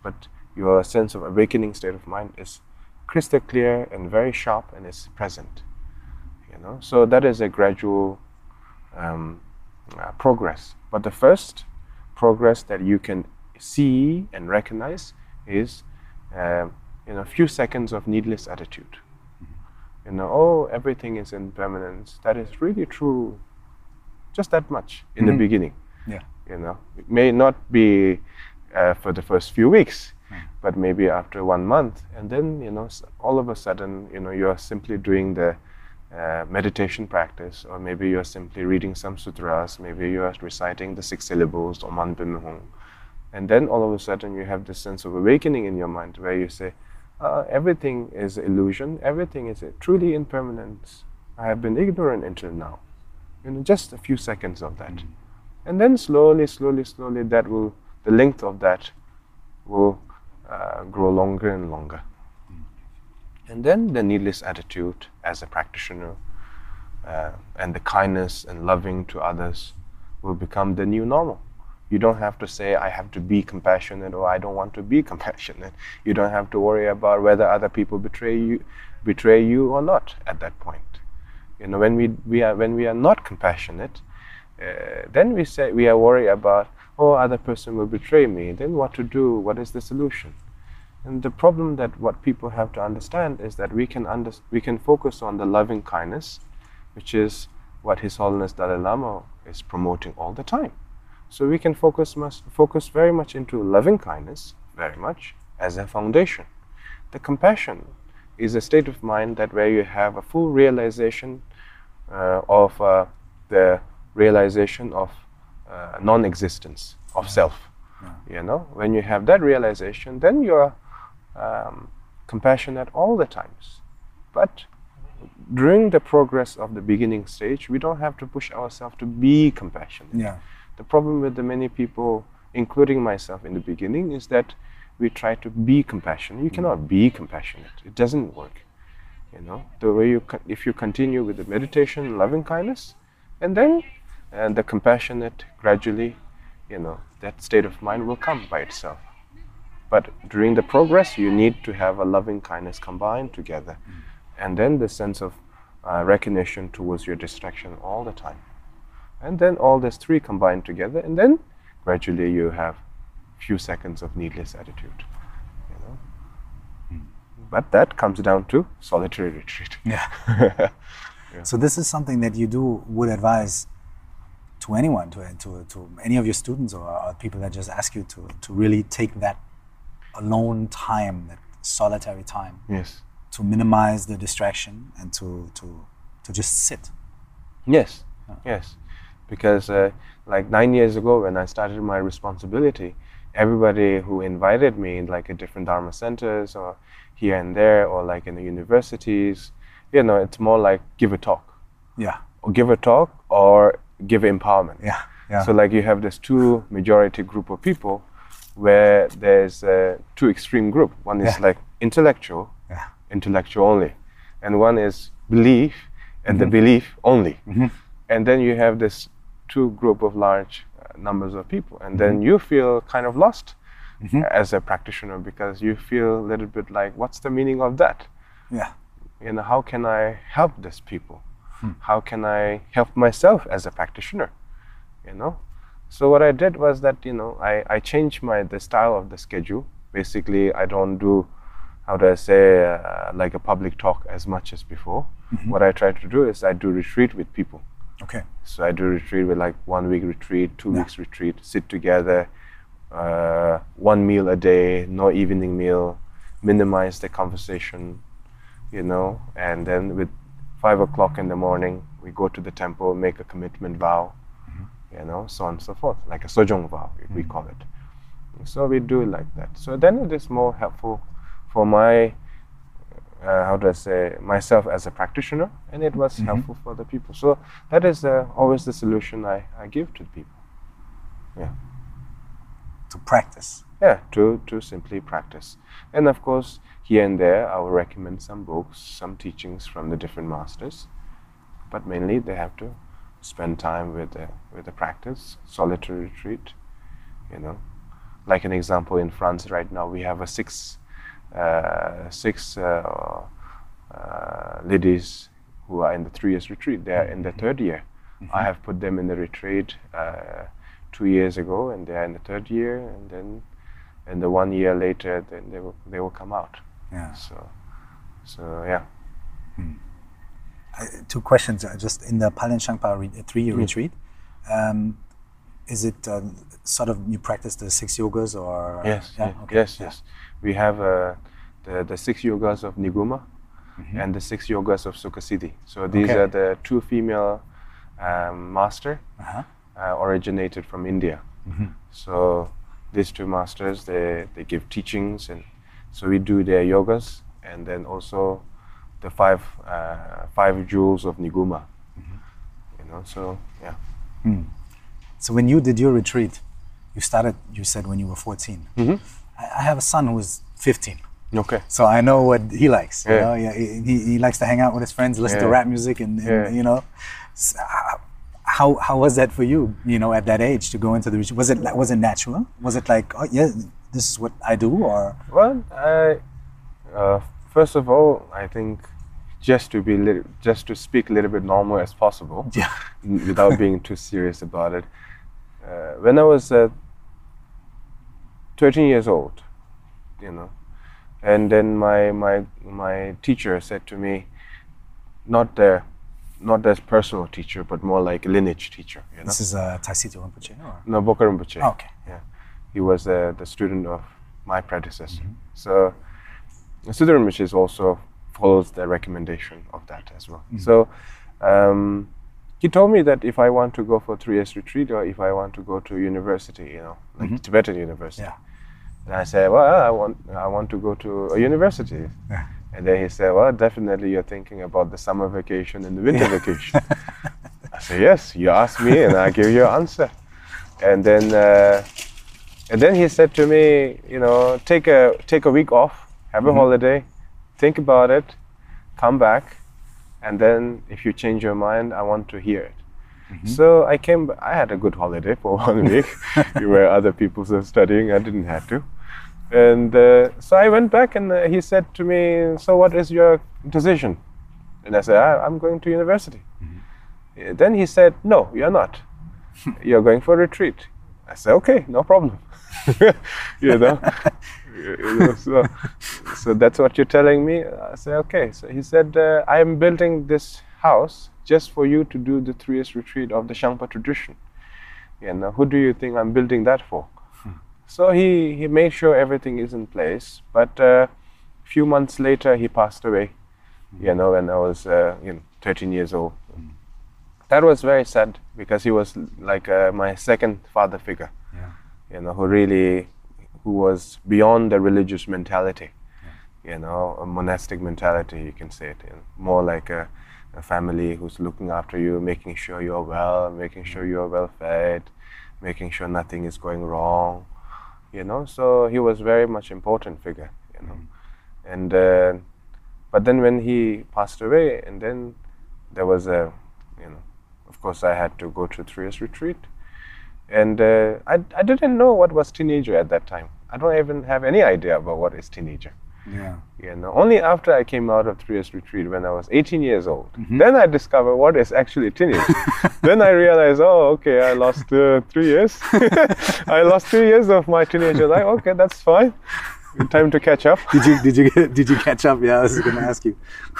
But your sense of awakening state of mind is crystal clear and very sharp and is present. You know, so that is a gradual um, uh, progress. But the first progress that you can see and recognize is, you know, a few seconds of needless attitude. You know, oh, everything is in permanence. That is really true. Just that much in the beginning. Yeah. You know, it may not be uh, for the first few weeks, but maybe after one month, and then you know, all of a sudden, you know, you are simply doing the uh, meditation practice, or maybe you are simply reading some sutras, maybe you are reciting the six syllables or Man Pim Hung, and then all of a sudden you have this sense of awakening in your mind where you say, uh, everything is illusion, everything is truly impermanence. I have been ignorant until now. You know, just a few seconds of that. And then slowly, slowly, slowly, that will, the length of that will uh, grow longer and longer. And then the needless attitude as a practitioner uh, and the kindness and loving to others will become the new normal. You don't have to say, I have to be compassionate or I don't want to be compassionate. You don't have to worry about whether other people betray you, betray you or not at that point. You know, when we, we are when we are not compassionate, uh, then we say we are worried about oh other person will betray me. Then what to do? What is the solution? And the problem that what people have to understand is that we can under, we can focus on the loving kindness, which is what His Holiness Dalai Lama is promoting all the time. So we can focus much, focus very much into loving kindness, very much as a foundation. The compassion is a state of mind that where you have a full realization of uh, the realization of uh, non-existence of self. You know, when you have that realization, then you're um, compassionate all the times. But during the progress of the beginning stage, we don't have to push ourselves to be compassionate. Yeah. The problem with the many people, including myself in the beginning, is that we try to be compassionate. You cannot be compassionate. It doesn't work. You know, the way you if you continue with the meditation, loving kindness, and then and the compassionate gradually, you know, that state of mind will come by itself. But during the progress, you need to have a loving kindness combined together, and then the sense of uh, recognition towards your distraction all the time. And then all these three combined together and then gradually you have few seconds of needless attitude but that comes down to solitary retreat. Yeah. So this is something that you do would advise to anyone, to to, to any of your students or, or people that just ask you to to really take that alone time, that solitary time, yes. to minimize the distraction and to to to just sit. yes. Yes. Because uh, like nine years ago when i started my responsibility everybody who invited me in like at different dharma centers or here and there or like in the universities you know it's more like give a talk Yeah. or give a talk or give empowerment Yeah. Yeah. So like you have this two majority group of people where there's a two extreme group. One is Yeah. like intellectual, yeah. intellectual only, and one is belief and the Mm-hmm. belief only. And then you have this two group of large numbers of people, and Mm-hmm. then you feel kind of lost as a practitioner because you feel a little bit like, what's the meaning of that? Yeah. you know how can i help these people how can i help myself as a practitioner you know so what i did was that you know i, I changed my the style of the schedule basically I don't do how do I say uh, like a public talk as much as before. What I try to do is I do retreat with people. Okay. So I do retreat with like one week retreat, two weeks retreat, sit together, uh, one meal a day, no evening meal, minimize the conversation, you know, and then with five o'clock in the morning, we go to the temple, make a commitment vow, you know, so on and so forth, like a sojong vow, we call it. So we do it like that. So then it is more helpful for my, uh, how do I say, myself as a practitioner, and it was helpful for the people. So that is uh, always the solution I, I give to people. Yeah. To practice. Yeah, to, to simply practice. And of course, here and there, I will recommend some books, some teachings from the different masters. But mainly, they have to spend time with the, with the practice, solitary retreat. You know, like an example in France right now, we have a six, six uh, uh, ladies who are in the three years retreat. They are in the third year. I have put them in the retreat uh, two years ago, and they are in the third year, and then, and the one year later, then they will they will come out. Yeah. So, so yeah. Uh, two questions. Uh, just in the Palen Shangpa re- three-year retreat, um, is it uh, sort of you practice the six yogas or? Yes, Yeah, ye- okay, yes, yeah. yes. We have uh, the the six yogas of Niguma Mm-hmm. and the six yogas of Sukhasiddhi. So these Okay. are the two female um, master Uh-huh. uh, originated from India. Mm-hmm. So these two masters they they give teachings and so we do their yogas and then also the five uh, five jewels of Niguma. Mm-hmm. You know, so yeah. So when you did your retreat, you started. You said when you were 14. I, have a son who is 15. Okay. So I know what he likes. You Yeah. know, yeah, he, he- likes to hang out with his friends, listen to rap music, and, and Yeah. you know, S- uh, how how was that for you? You know, at that age to go into the was it was it natural? Was it like, oh yeah, this is what I do, or Well, I, uh, first of all, I think just to be just to speak a little bit normal as possible, yeah, without being too serious about it. Uh, when I was uh, 13 years old, you know, and then my my my teacher said to me, not the not as personal teacher, but more like lineage teacher, you know. this is uh, Tai Situ Rinpoche, or No, Bokar Rinpoche. Oh, okay. Yeah, he was uh, the student of my predecessor. Mm-hmm. So, Situ Rinpoche is also follows the recommendation of that as well. Mm-hmm. So, um, he told me that if I want to go for three years retreat or if I want to go to university, you know, like Tibetan university, Mm-hmm. yeah, and I said, well, I want I want to go to a university. Yeah. And then he said, well, definitely you're thinking about the summer vacation and the winter vacation. I said, yes, you asked me and I give you an answer. And then, uh, and then he said to me, you know, take a take a week off, have a holiday, think about it, come back, and then if you change your mind, I want to hear it. So I came. I had a good holiday for one week, where other people were studying. I didn't have to, and uh, so I went back, and uh, he said to me, "So what is your decision?" And I said, I, "I'm going to university." Uh, Then he said, "No, you're not. You're going for a retreat." I said, "Okay, no problem." you know. You know, so, so that's what you're telling me. I said, okay. So he said, uh, I am building this house just for you to do the three years retreat of the Shangpa tradition. You know, who do you think I'm building that for? So he, he made sure everything is in place. But a few months later, he passed away. You know, when I was uh, you know 13 years old. That was very sad because he was like uh, my second father figure yeah, you know, who really, who was beyond the religious mentality, you know, a monastic mentality, you can say it, you know, more like a, a family who's looking after you, making sure you're well, making sure you're well fed, making sure nothing is going wrong, you know. So he was very much important figure, you know, and uh, but then when he passed away, and then there was a, you know, of course I had to go to three years retreat and uh, I, I didn't know what was teenager at that time. I don't even have any idea about what is teenager. Yeah. You know, only after I came out of three years retreat when I was 18 years old, then I discovered what is actually teenage. then I realized, oh, okay, I lost uh, three years. I lost three years of my teenager life. Okay, that's fine. Time to catch up. Did you did you did you catch up? Yeah, I was going to ask you.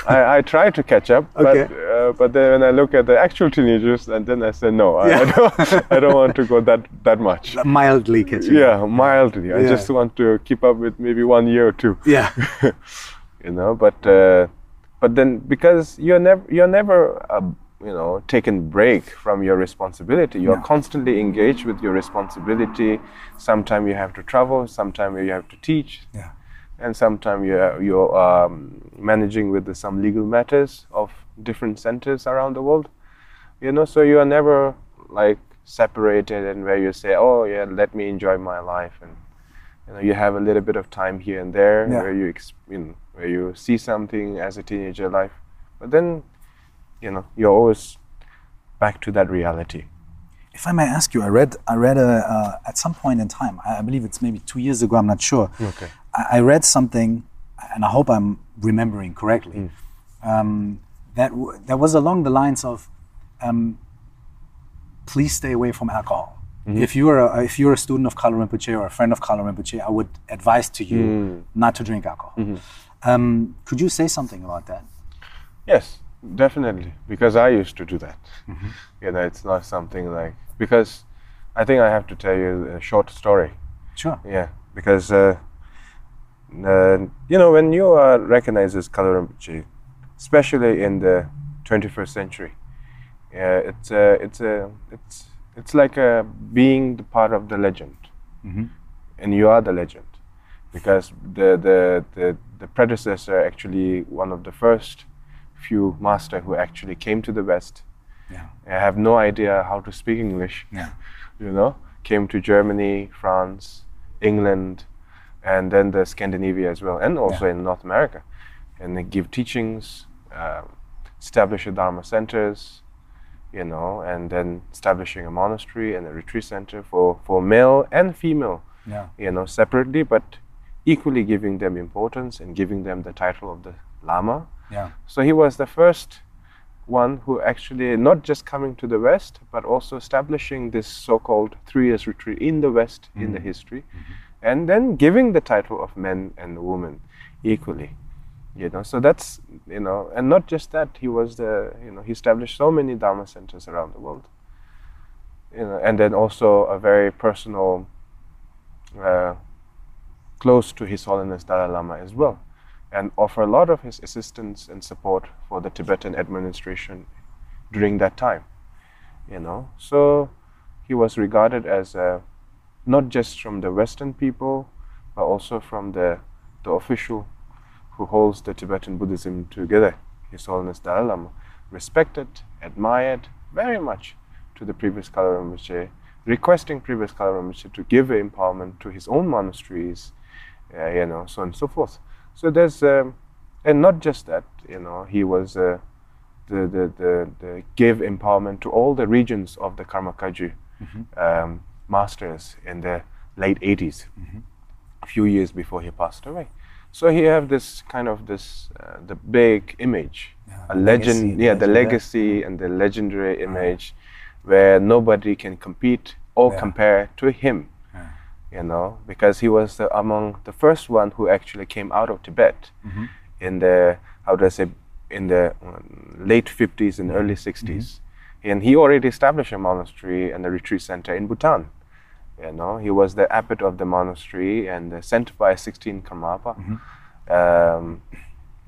I, I try to catch up, Okay. but uh, but then when I look at the actual teenagers, and then I say no, I, I don't I don't want to go that that much. Mildly catching. up. Yeah, mildly. I just want to keep up with maybe one year or two. Yeah. you know but uh, but then because you're never you're never uh, you know taken break from your responsibility you're No. constantly engaged with your responsibility sometime you have to travel sometime you have to teach Yeah. and sometime you're you're um, managing with the, some legal matters of different centers around the world you know so you are never like separated and where you say oh yeah let me enjoy my life and you know you have a little bit of time here and there Yeah. where you you know, where you see something as a teenager life but then you know you're always back to that reality If I may ask you, I read I read a, uh, at some point in time. I I believe it's maybe two years ago. I'm not sure. Okay. I, I read something, and I hope I'm remembering correctly. Um, that w- that was along the lines of, um, please stay away from alcohol. If you're a, if you're a student of Kalu Rinpoche or a friend of Kalu Rinpoche, I would advise to you not to drink alcohol. Um, could you say something about that? Yes, definitely. Because I used to do that. Mm-hmm. You know, it's not something like because I think I have to tell you a short story. Sure. Yeah, because uh, uh, you know when you are recognized as Kalu especially in the 21st century, yeah, it's a, it's a, it's it's like a being the part of the legend, mm-hmm. and you are the legend, because the the the, the predecessor actually one of the first few master who actually came to the West. Yeah. I have no idea how to speak English Yeah. you know, came to Germany, France, England, and then the Scandinavia as well, and also Yeah. in North America, and they give teachings, um, establish a Dharma centers, you know, and then establishing a monastery and a retreat center for for male and female, Yeah. you know, separately, but equally giving them importance and giving them the title of the Lama. Yeah. So he was the first one who actually not just coming to the West, but also establishing this so-called three years retreat in the West in the history, and then giving the title of men and women equally. You know, so that's you know, and not just that, he was the you know he established so many Dharma centers around the world. You know, and then also a very personal, uh, close to His Holiness Dalai Lama as well and offer a lot of his assistance and support for the Tibetan administration during that time. You know, so he was regarded as a, not just from the Western people, but also from the the official who holds the Tibetan Buddhism together, His Holiness Dalai Lama, respected, admired very much to the previous Kalu Rinpoche, requesting previous Kalu Rinpoche to give empowerment to his own monasteries, uh, you know, so on and so forth. So there's, um, and not just that, you know, he was uh, the, the, the, the gave empowerment to all the regions of the Karma Kagyu um, masters in the late 80s, a few years before he passed away. So he have this kind of this uh, the big image, a the legend, legacy, yeah, the yeah. legacy and the legendary image, where nobody can compete or Yeah. compare to him you know, because he was the, among the first one who actually came out of Tibet in the how do I say in the um, late 50s and early 60s, and he already established a monastery and a retreat center in Bhutan. You know, he was the abbot of the monastery and uh, sent by 16 Karmapa, um,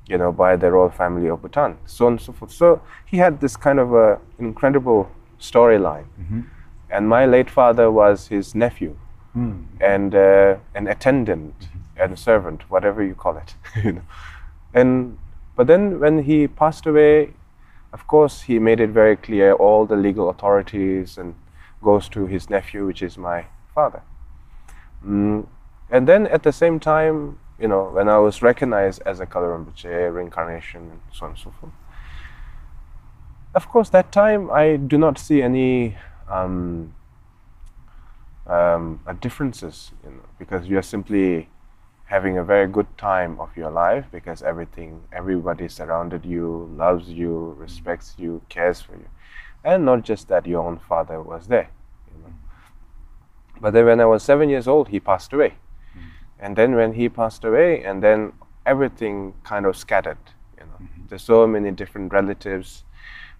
you know, by the royal family of Bhutan, so on and so forth. So he had this kind of a incredible storyline. And my late father was his nephew and uh, an attendant and a servant, whatever you call it. you know. And but then when he passed away, of course he made it very clear all the legal authorities and goes to his nephew, which is my father. Mm. And then at the same time, you know, when I was recognized as a Kalu Rinpoche, reincarnation, and so on and so forth. Of course, that time I do not see any um, um, uh, differences, you know, because you're simply having a very good time of your life because everything, everybody surrounded you, loves you, respects you, cares for you, and not just that, your own father was there. You know. But then, when I was seven years old, he passed away, And then when he passed away, and then everything kind of scattered. You know, there's so many different relatives,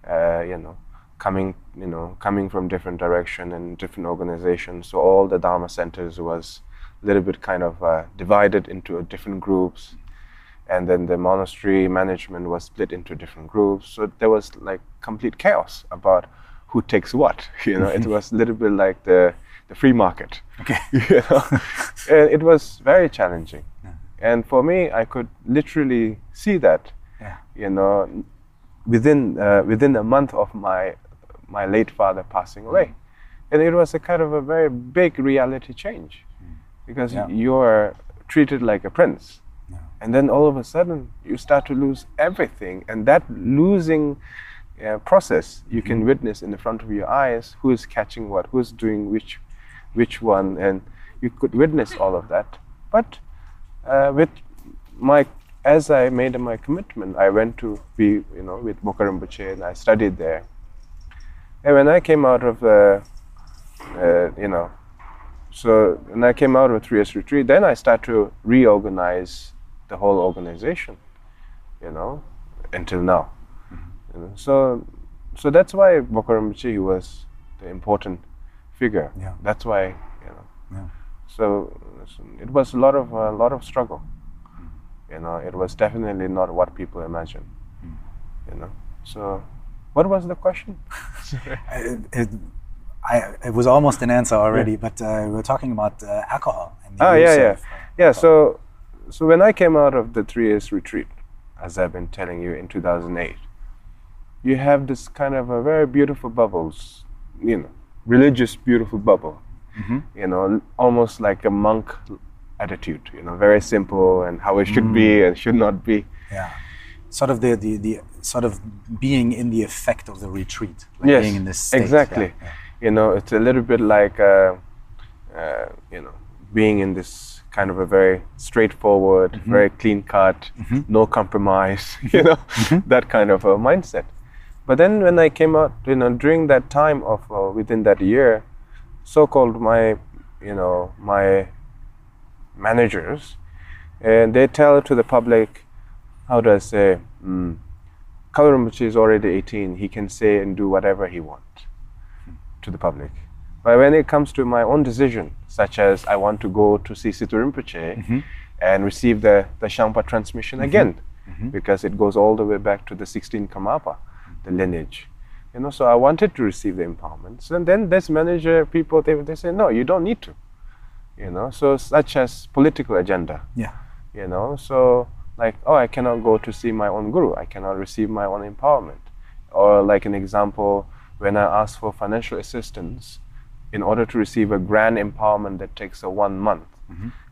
uh, you know, coming, you know, coming from different direction and different organizations. So all the Dharma centers was a little bit kind of uh, divided into different groups, and then the monastery management was split into different groups. So there was like complete chaos about who takes what. You know, it was a little bit like the the free market. Okay. you know? and it was very challenging. And for me, I could literally see that, Yeah. you know, within uh, within a month of my my late father passing away, and it was a kind of a very big reality change, because Yeah. you're treated like a prince, Yeah. and then all of a sudden you start to lose everything, and that losing uh, process you can witness in the front of your eyes who is catching what, who's doing which, which one, and you could witness all of that. But uh, with my, as I made my commitment, I went to be, you know, with Bokar Rinpoche and I studied there. And when I came out of the, uh, you know, so when I came out of three years retreat, then I start to reorganize the whole organization, you know, until now. Mm-hmm. You know, so, so that's why Bokar Rinpoche was the important figure. Yeah. That's why, you know. Yeah. So, so it was a lot of a lot of struggle. Mm. You know, it was definitely not what people imagine. Mm. You know. So, what was the question? it, it, I, it was almost an answer already, but uh, we were talking about uh, alcohol. And the Oh yeah, yeah, uh, yeah. So, so when I came out of the three years retreat, as I've been telling you in 2008, you have this kind of a very beautiful bubbles, you know, religious beautiful bubble. You know, almost like a monk attitude. You know, very simple and how it should be and should not be. yeah. Sort of the, the, the sort of being in the effect of the retreat, like yes, being in this state. exactly. Yeah, yeah. You know, it's a little bit like, uh, uh, you know, being in this kind of a very straightforward, Mm-hmm. very clean cut, no compromise, you know, Mm-hmm. that kind of a mindset. But then when I came out, you know, during that time of uh, within that year, so-called my, you know, my managers, and they tell to the public, how do I say, mm, Rinpoche is already 18. He can say and do whatever he wants to the public. But when it comes to my own decision, such as I want to go to see Situ Rinpoche mm-hmm. and receive the, the Shangpa transmission mm-hmm. again, mm-hmm. because it goes all the way back to the 16 Karmapa, the lineage. You know, so I wanted to receive the empowerment. So then this manager people, they, they say, no, you don't need to. You know, so such as political agenda Yeah. you know so like oh i cannot go to see my own guru. I cannot receive my own empowerment. Or like an example when i ask for financial assistance in order to receive a grand empowerment that takes a one month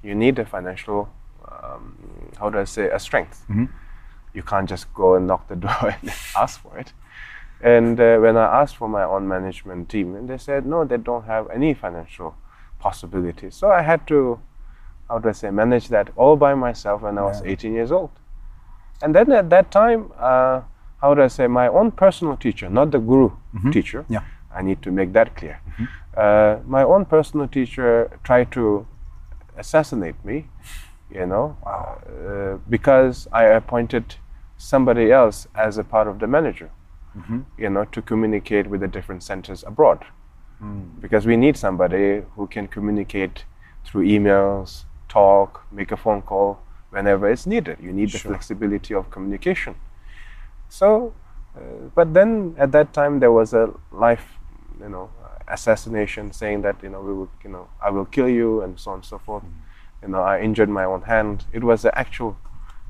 you need a financial um, how do i say a strength. You can't just go and knock the door and ask for it. And uh, when i asked for my own management team and they said no they don't have any financial possibilities. So i had to how do I say, manage that all by myself when I was 18 years old. And then at that time, uh, how do I say, my own personal teacher, not the guru teacher, Yeah. I need to make that clear. Uh, my own personal teacher tried to assassinate me, you know, uh, because I appointed somebody else as a part of the manager, you know, to communicate with the different centers abroad. Because we need somebody who can communicate through emails, talk, make a phone call whenever it's needed. You need the flexibility of communication. So, uh, but then at that time there was a life, you know, assassination saying that you know we will, you know, I will kill you and so on and so forth. You know, I injured my own hand. It was an actual,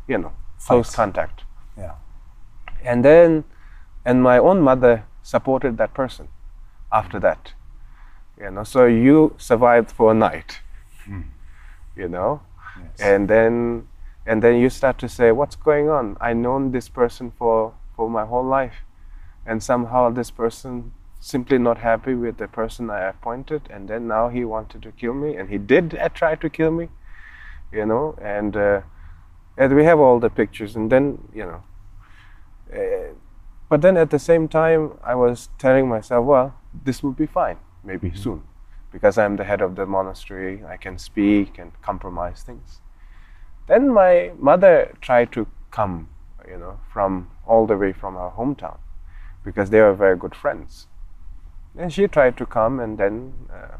you know, close contact. Yeah. And then, and my own mother supported that person after that. You know, so you survived for a night. You know, Yes. and then and then you start to say, what's going on? I known this person for for my whole life, and somehow this person simply not happy with the person I appointed, and then now he wanted to kill me, and he did uh, try to kill me. You know, and uh, and we have all the pictures, and then you know. Uh, but then at the same time, I was telling myself, well, this will be fine, maybe soon. Because I'm the head of the monastery, I can speak and compromise things. Then my mother tried to come, you know, from all the way from her hometown because they were very good friends. And she tried to come, and then, uh,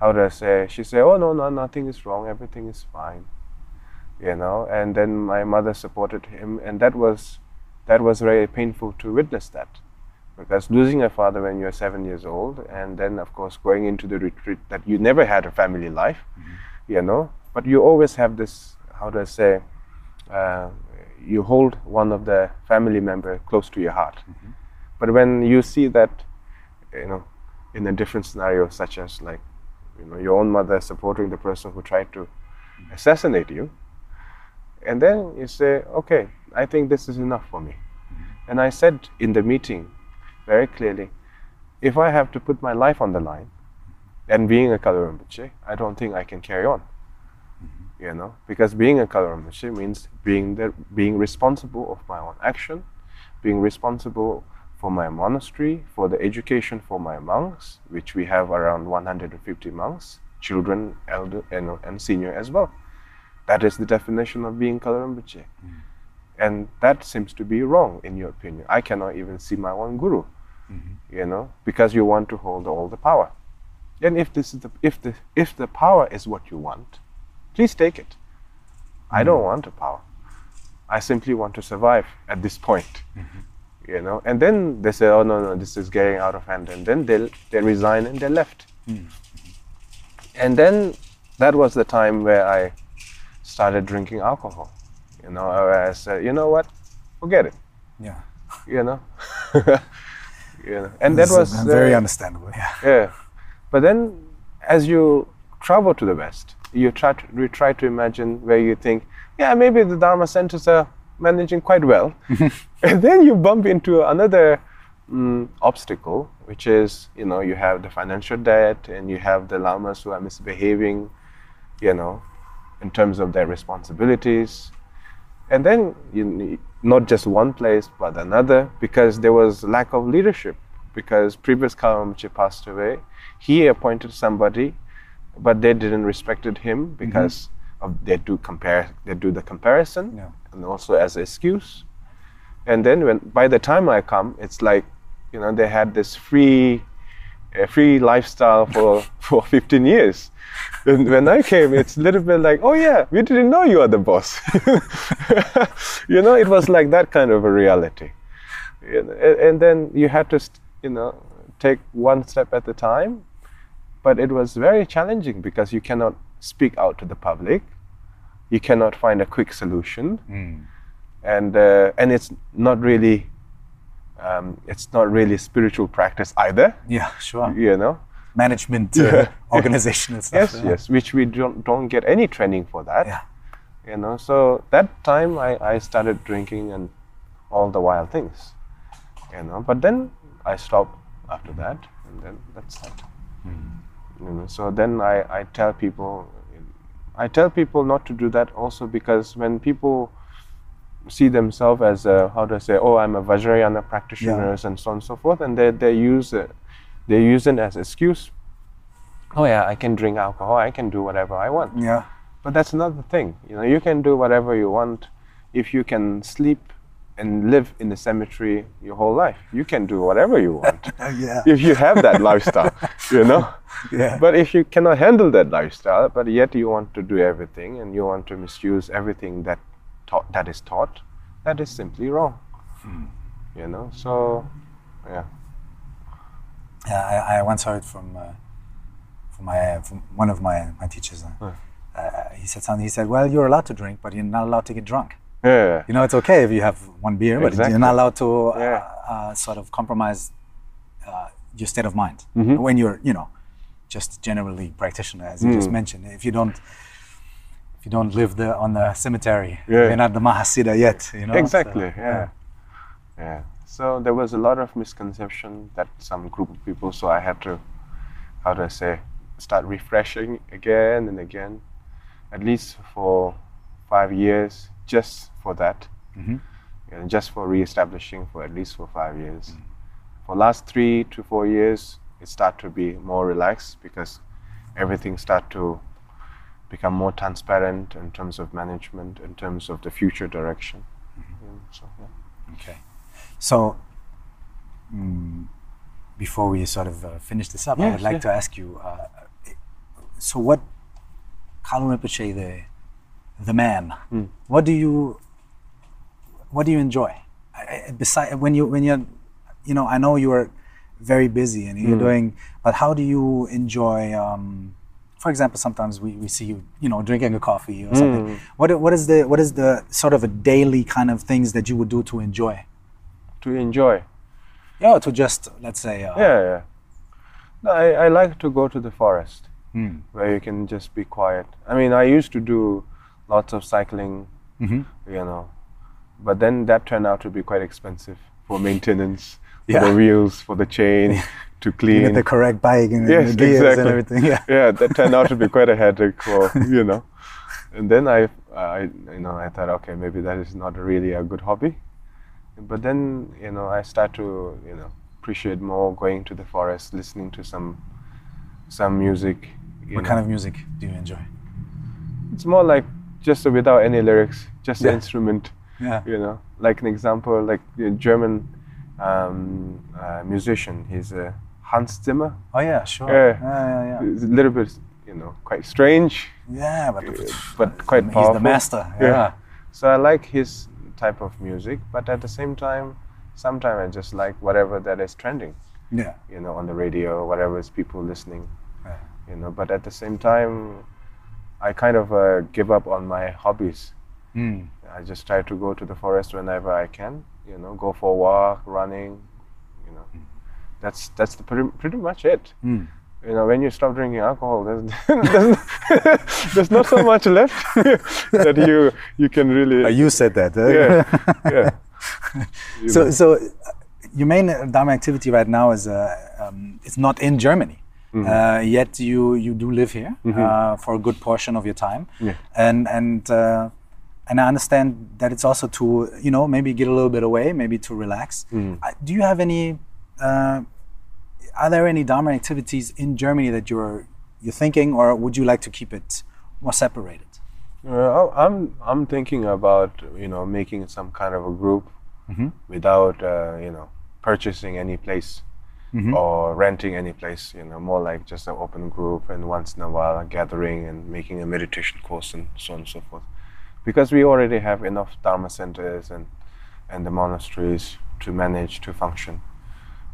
how do I say? She said, "Oh no, no, nothing is wrong. Everything is fine." You know. And then my mother supported him, and that was that was very painful to witness that because losing a father when you're seven years old and then of course going into the retreat that you never had a family life mm-hmm. you know but you always have this how do i say uh, you hold one of the family member close to your heart mm-hmm. but when you see that you know in a different scenario such as like you know your own mother supporting the person who tried to mm-hmm. assassinate you and then you say okay I think this is enough for me. Mm-hmm. And I said in the meeting very clearly, if I have to put my life on the line, and being a Kalu Rinpoche, I don't think I can carry on. Mm-hmm. You know, because being a Kalu Rinpoche means being the, being responsible of my own action, being responsible for my monastery, for the education for my monks, which we have around 150 monks, children, elder, and, and senior as well. That is the definition of being Kalu Rinpoche. Mm. And that seems to be wrong, in your opinion. I cannot even see my own guru, mm-hmm. you know, because you want to hold all the power. And if this is the if the if the power is what you want, please take it. Mm-hmm. I don't mm-hmm. want the power. I simply want to survive at this point. Mm-hmm. You know, and then they say, "Oh no, no, this is getting out of hand," and then they they resign and they left. Mm-hmm. And then that was the time where I started drinking alcohol. You know, I said, you know what, forget it. Yeah. You know. know, and that was very uh, understandable. Yeah. Yeah, but then as you travel to the West, you try to you try to imagine where you think, yeah, maybe the Dharma centers are managing quite well, and then you bump into another mm, obstacle, which is you know you have the financial debt and you have the lamas who are misbehaving, you know, in terms of their responsibilities and then you, not just one place but another because there was lack of leadership because previous Kalamchi passed away he appointed somebody but they didn't respected him because mm-hmm. of they do compare they do the comparison yeah. and also as an excuse and then when by the time i come it's like you know they had this free uh, free lifestyle for for 15 years and when I came, it's a little bit like, oh yeah, we didn't know you are the boss. you know, it was like that kind of a reality. And then you had to, you know, take one step at a time. But it was very challenging because you cannot speak out to the public. You cannot find a quick solution. Mm. And, uh, and it's not really um, it's not really a spiritual practice either. Yeah, sure. You know, management uh, organization and stuff. Yes, yeah. yes, which we don't, don't get any training for that. Yeah. You know, so that time I, I started drinking and all the wild things. You know, but then I stopped after that, and then that's that. Mm. You know, so then I, I tell people, I tell people not to do that also because when people see themselves as a, how do I say, oh, I'm a Vajrayana practitioner yeah. and so on and so forth, and they, they use it they use it as excuse. Oh yeah, I can drink alcohol. I can do whatever I want. Yeah. But that's another thing. You know, you can do whatever you want if you can sleep and live in the cemetery your whole life. You can do whatever you want. yeah. If you have that lifestyle, you know. Yeah. But if you cannot handle that lifestyle, but yet you want to do everything and you want to misuse everything that taught, that is taught, that is simply wrong. Hmm. You know. So, yeah. Yeah, I, I, once heard from uh, from my from one of my my teachers. Uh, uh, he said something. He said, "Well, you're allowed to drink, but you're not allowed to get drunk. Yeah. You know, it's okay if you have one beer, but exactly. you're not allowed to uh, yeah. Uh, sort of compromise uh, your state of mind mm-hmm. when you're, you know, just generally practitioner, as you mm. just mentioned. If you don't if you don't live the, on the cemetery, yeah. you're not the Mahasiddha yet. You know, exactly. So, yeah. yeah. So there was a lot of misconception that some group of people. So I had to, how do I say, start refreshing again and again, at least for five years, just for that, mm-hmm. and just for reestablishing for at least for five years. Mm-hmm. For last three to four years, it started to be more relaxed because everything start to become more transparent in terms of management, in terms of the future direction. Mm, so, yeah. Okay. So, mm, before we sort of uh, finish this up, I would like yeah. to ask you. Uh, so, what, Kalu Rinpoche, the the man, Hmm. what do you what do you enjoy? Besides, when you when you're, you know, I know you are very busy and you're doing, but how do you enjoy? Um, for example, sometimes we, we see you, you know, drinking a coffee or something. Hmm. What what is the what is the sort of a daily kind of things that you would do to enjoy? To enjoy. Yeah, to just let's say. Uh, Yeah, yeah. No, I, I like to go to the forest Mm. where you can just be quiet. I mean, I used to do lots of cycling, Mhm. you know, but then that turned out to be quite expensive for maintenance, for Yeah. the wheels, for the chain, to You clean. get the correct bike and yes, the gears exactly. and everything. Yeah. yeah, that turned out to be quite a headache for you know. And then I, I, you know, I thought, okay, maybe that is not really a good hobby. But then, you know, I start to, you know, appreciate more going to the forest, listening to some, some music. What know. kind of music do you enjoy? It's more like just without any lyrics, just Yeah. the instrument. Yeah. You know, like an example, like the German um, uh, musician. He's uh, Hans Zimmer. Oh yeah, sure. Yeah. yeah, yeah. It's a little bit, you know, quite strange. Yeah, but, but quite he's powerful. the master. Yeah. Yeah. So I like his type of music, but at the same time, sometimes I just like whatever that is trending, Yeah. you know, on the radio, whatever is people listening, Yeah. you know. But at the same time, I kind of uh, give up on my hobbies. Mm. I just try to go to the forest whenever I can, you know, go for a walk, running, you know. That's that's the pretty, pretty much it. Mm. You know, when you stop drinking alcohol, there's there's, there's not so much left that you you can really. Uh, you said that. uh, yeah, yeah. You so know. so uh, your main uh, Dharma activity right now is uh, um, it's not in Germany. Mm-hmm. Uh, yet you you do live here uh, for a good portion of your time, Yeah. and and uh, and I understand that it's also to you know maybe get a little bit away, maybe to relax. Mm. Do you have any? Uh, are there any Dharma activities in Germany that you're you're thinking, or would you like to keep it more separated? Uh, I'm I'm thinking about you know making some kind of a group without uh, you know purchasing any place or renting any place. You know, more like just an open group and once in a while a gathering and making a meditation course and so on and so forth. Because we already have enough dharma centers and and the monasteries to manage to function.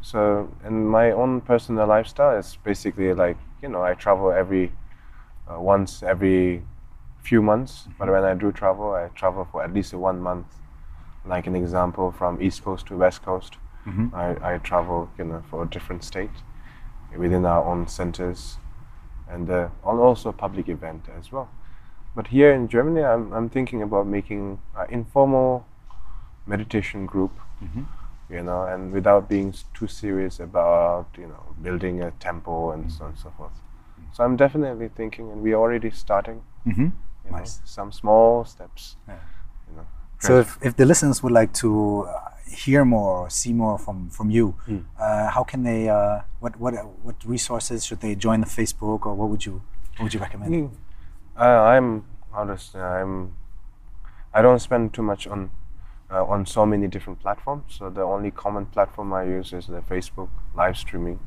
So, in my own personal lifestyle is basically like you know I travel every uh, once every few months. But when I do travel, I travel for at least one month. Like an example, from East Coast to West Coast, I, I travel you know for a different state within our own centers, and uh, and also a public event as well. But here in Germany, I'm, I'm thinking about making an informal meditation group you know, and without being too serious about, you know, building a temple and so on and so forth. So I'm definitely thinking, and we're already starting, Mm-hmm. you know, Nice. some small steps, Yeah. you know. So if, if the listeners would like to uh, hear more or see more from, from you, uh, how can they? Uh, what what what resources should they join the Facebook or what would you what would you recommend? Mm. Uh, I'm how to say, I'm I don't spend too much on uh, on so many different platforms. So the only common platform I use is the Facebook live streaming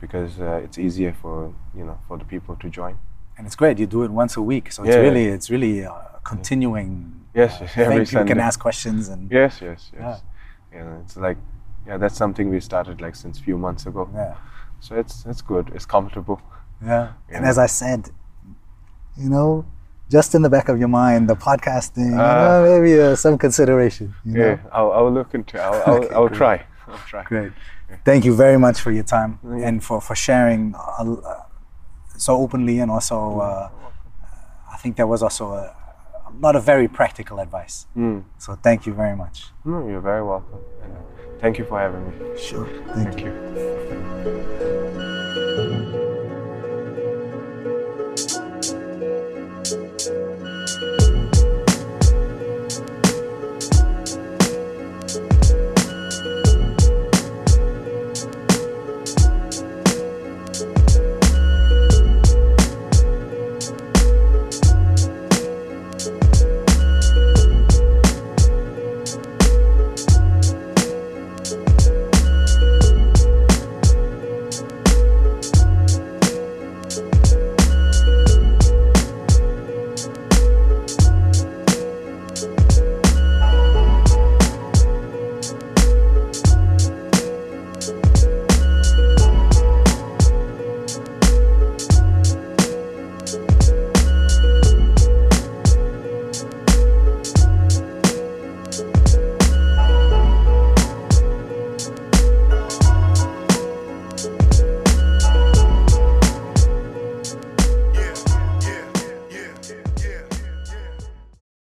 because uh, it's easier for you know for the people to join. And it's great. You do it once a week, so it's Yeah. really it's really a continuing. Yes, uh, yes, thing. every People can ask questions and Yes, yes, yes. You know, it's like yeah, that's something we started like since few months ago. yeah, So it's it's good. It's comfortable. yeah. And Yeah. as I said, you know, just in the back of your mind, the podcasting, you Ah. know, maybe uh, some consideration. You know? Yeah, I'll, I'll look into. I'll I'll, Okay, I'll try. I'll try. Great. Thank you very much for your time Yeah. and for, for sharing uh, uh, so openly and also uh, I think there was also a, a lot of very practical advice. Mm. So thank you very much. No, you're very welcome. And thank you for having me. Sure. Thank, Thank you.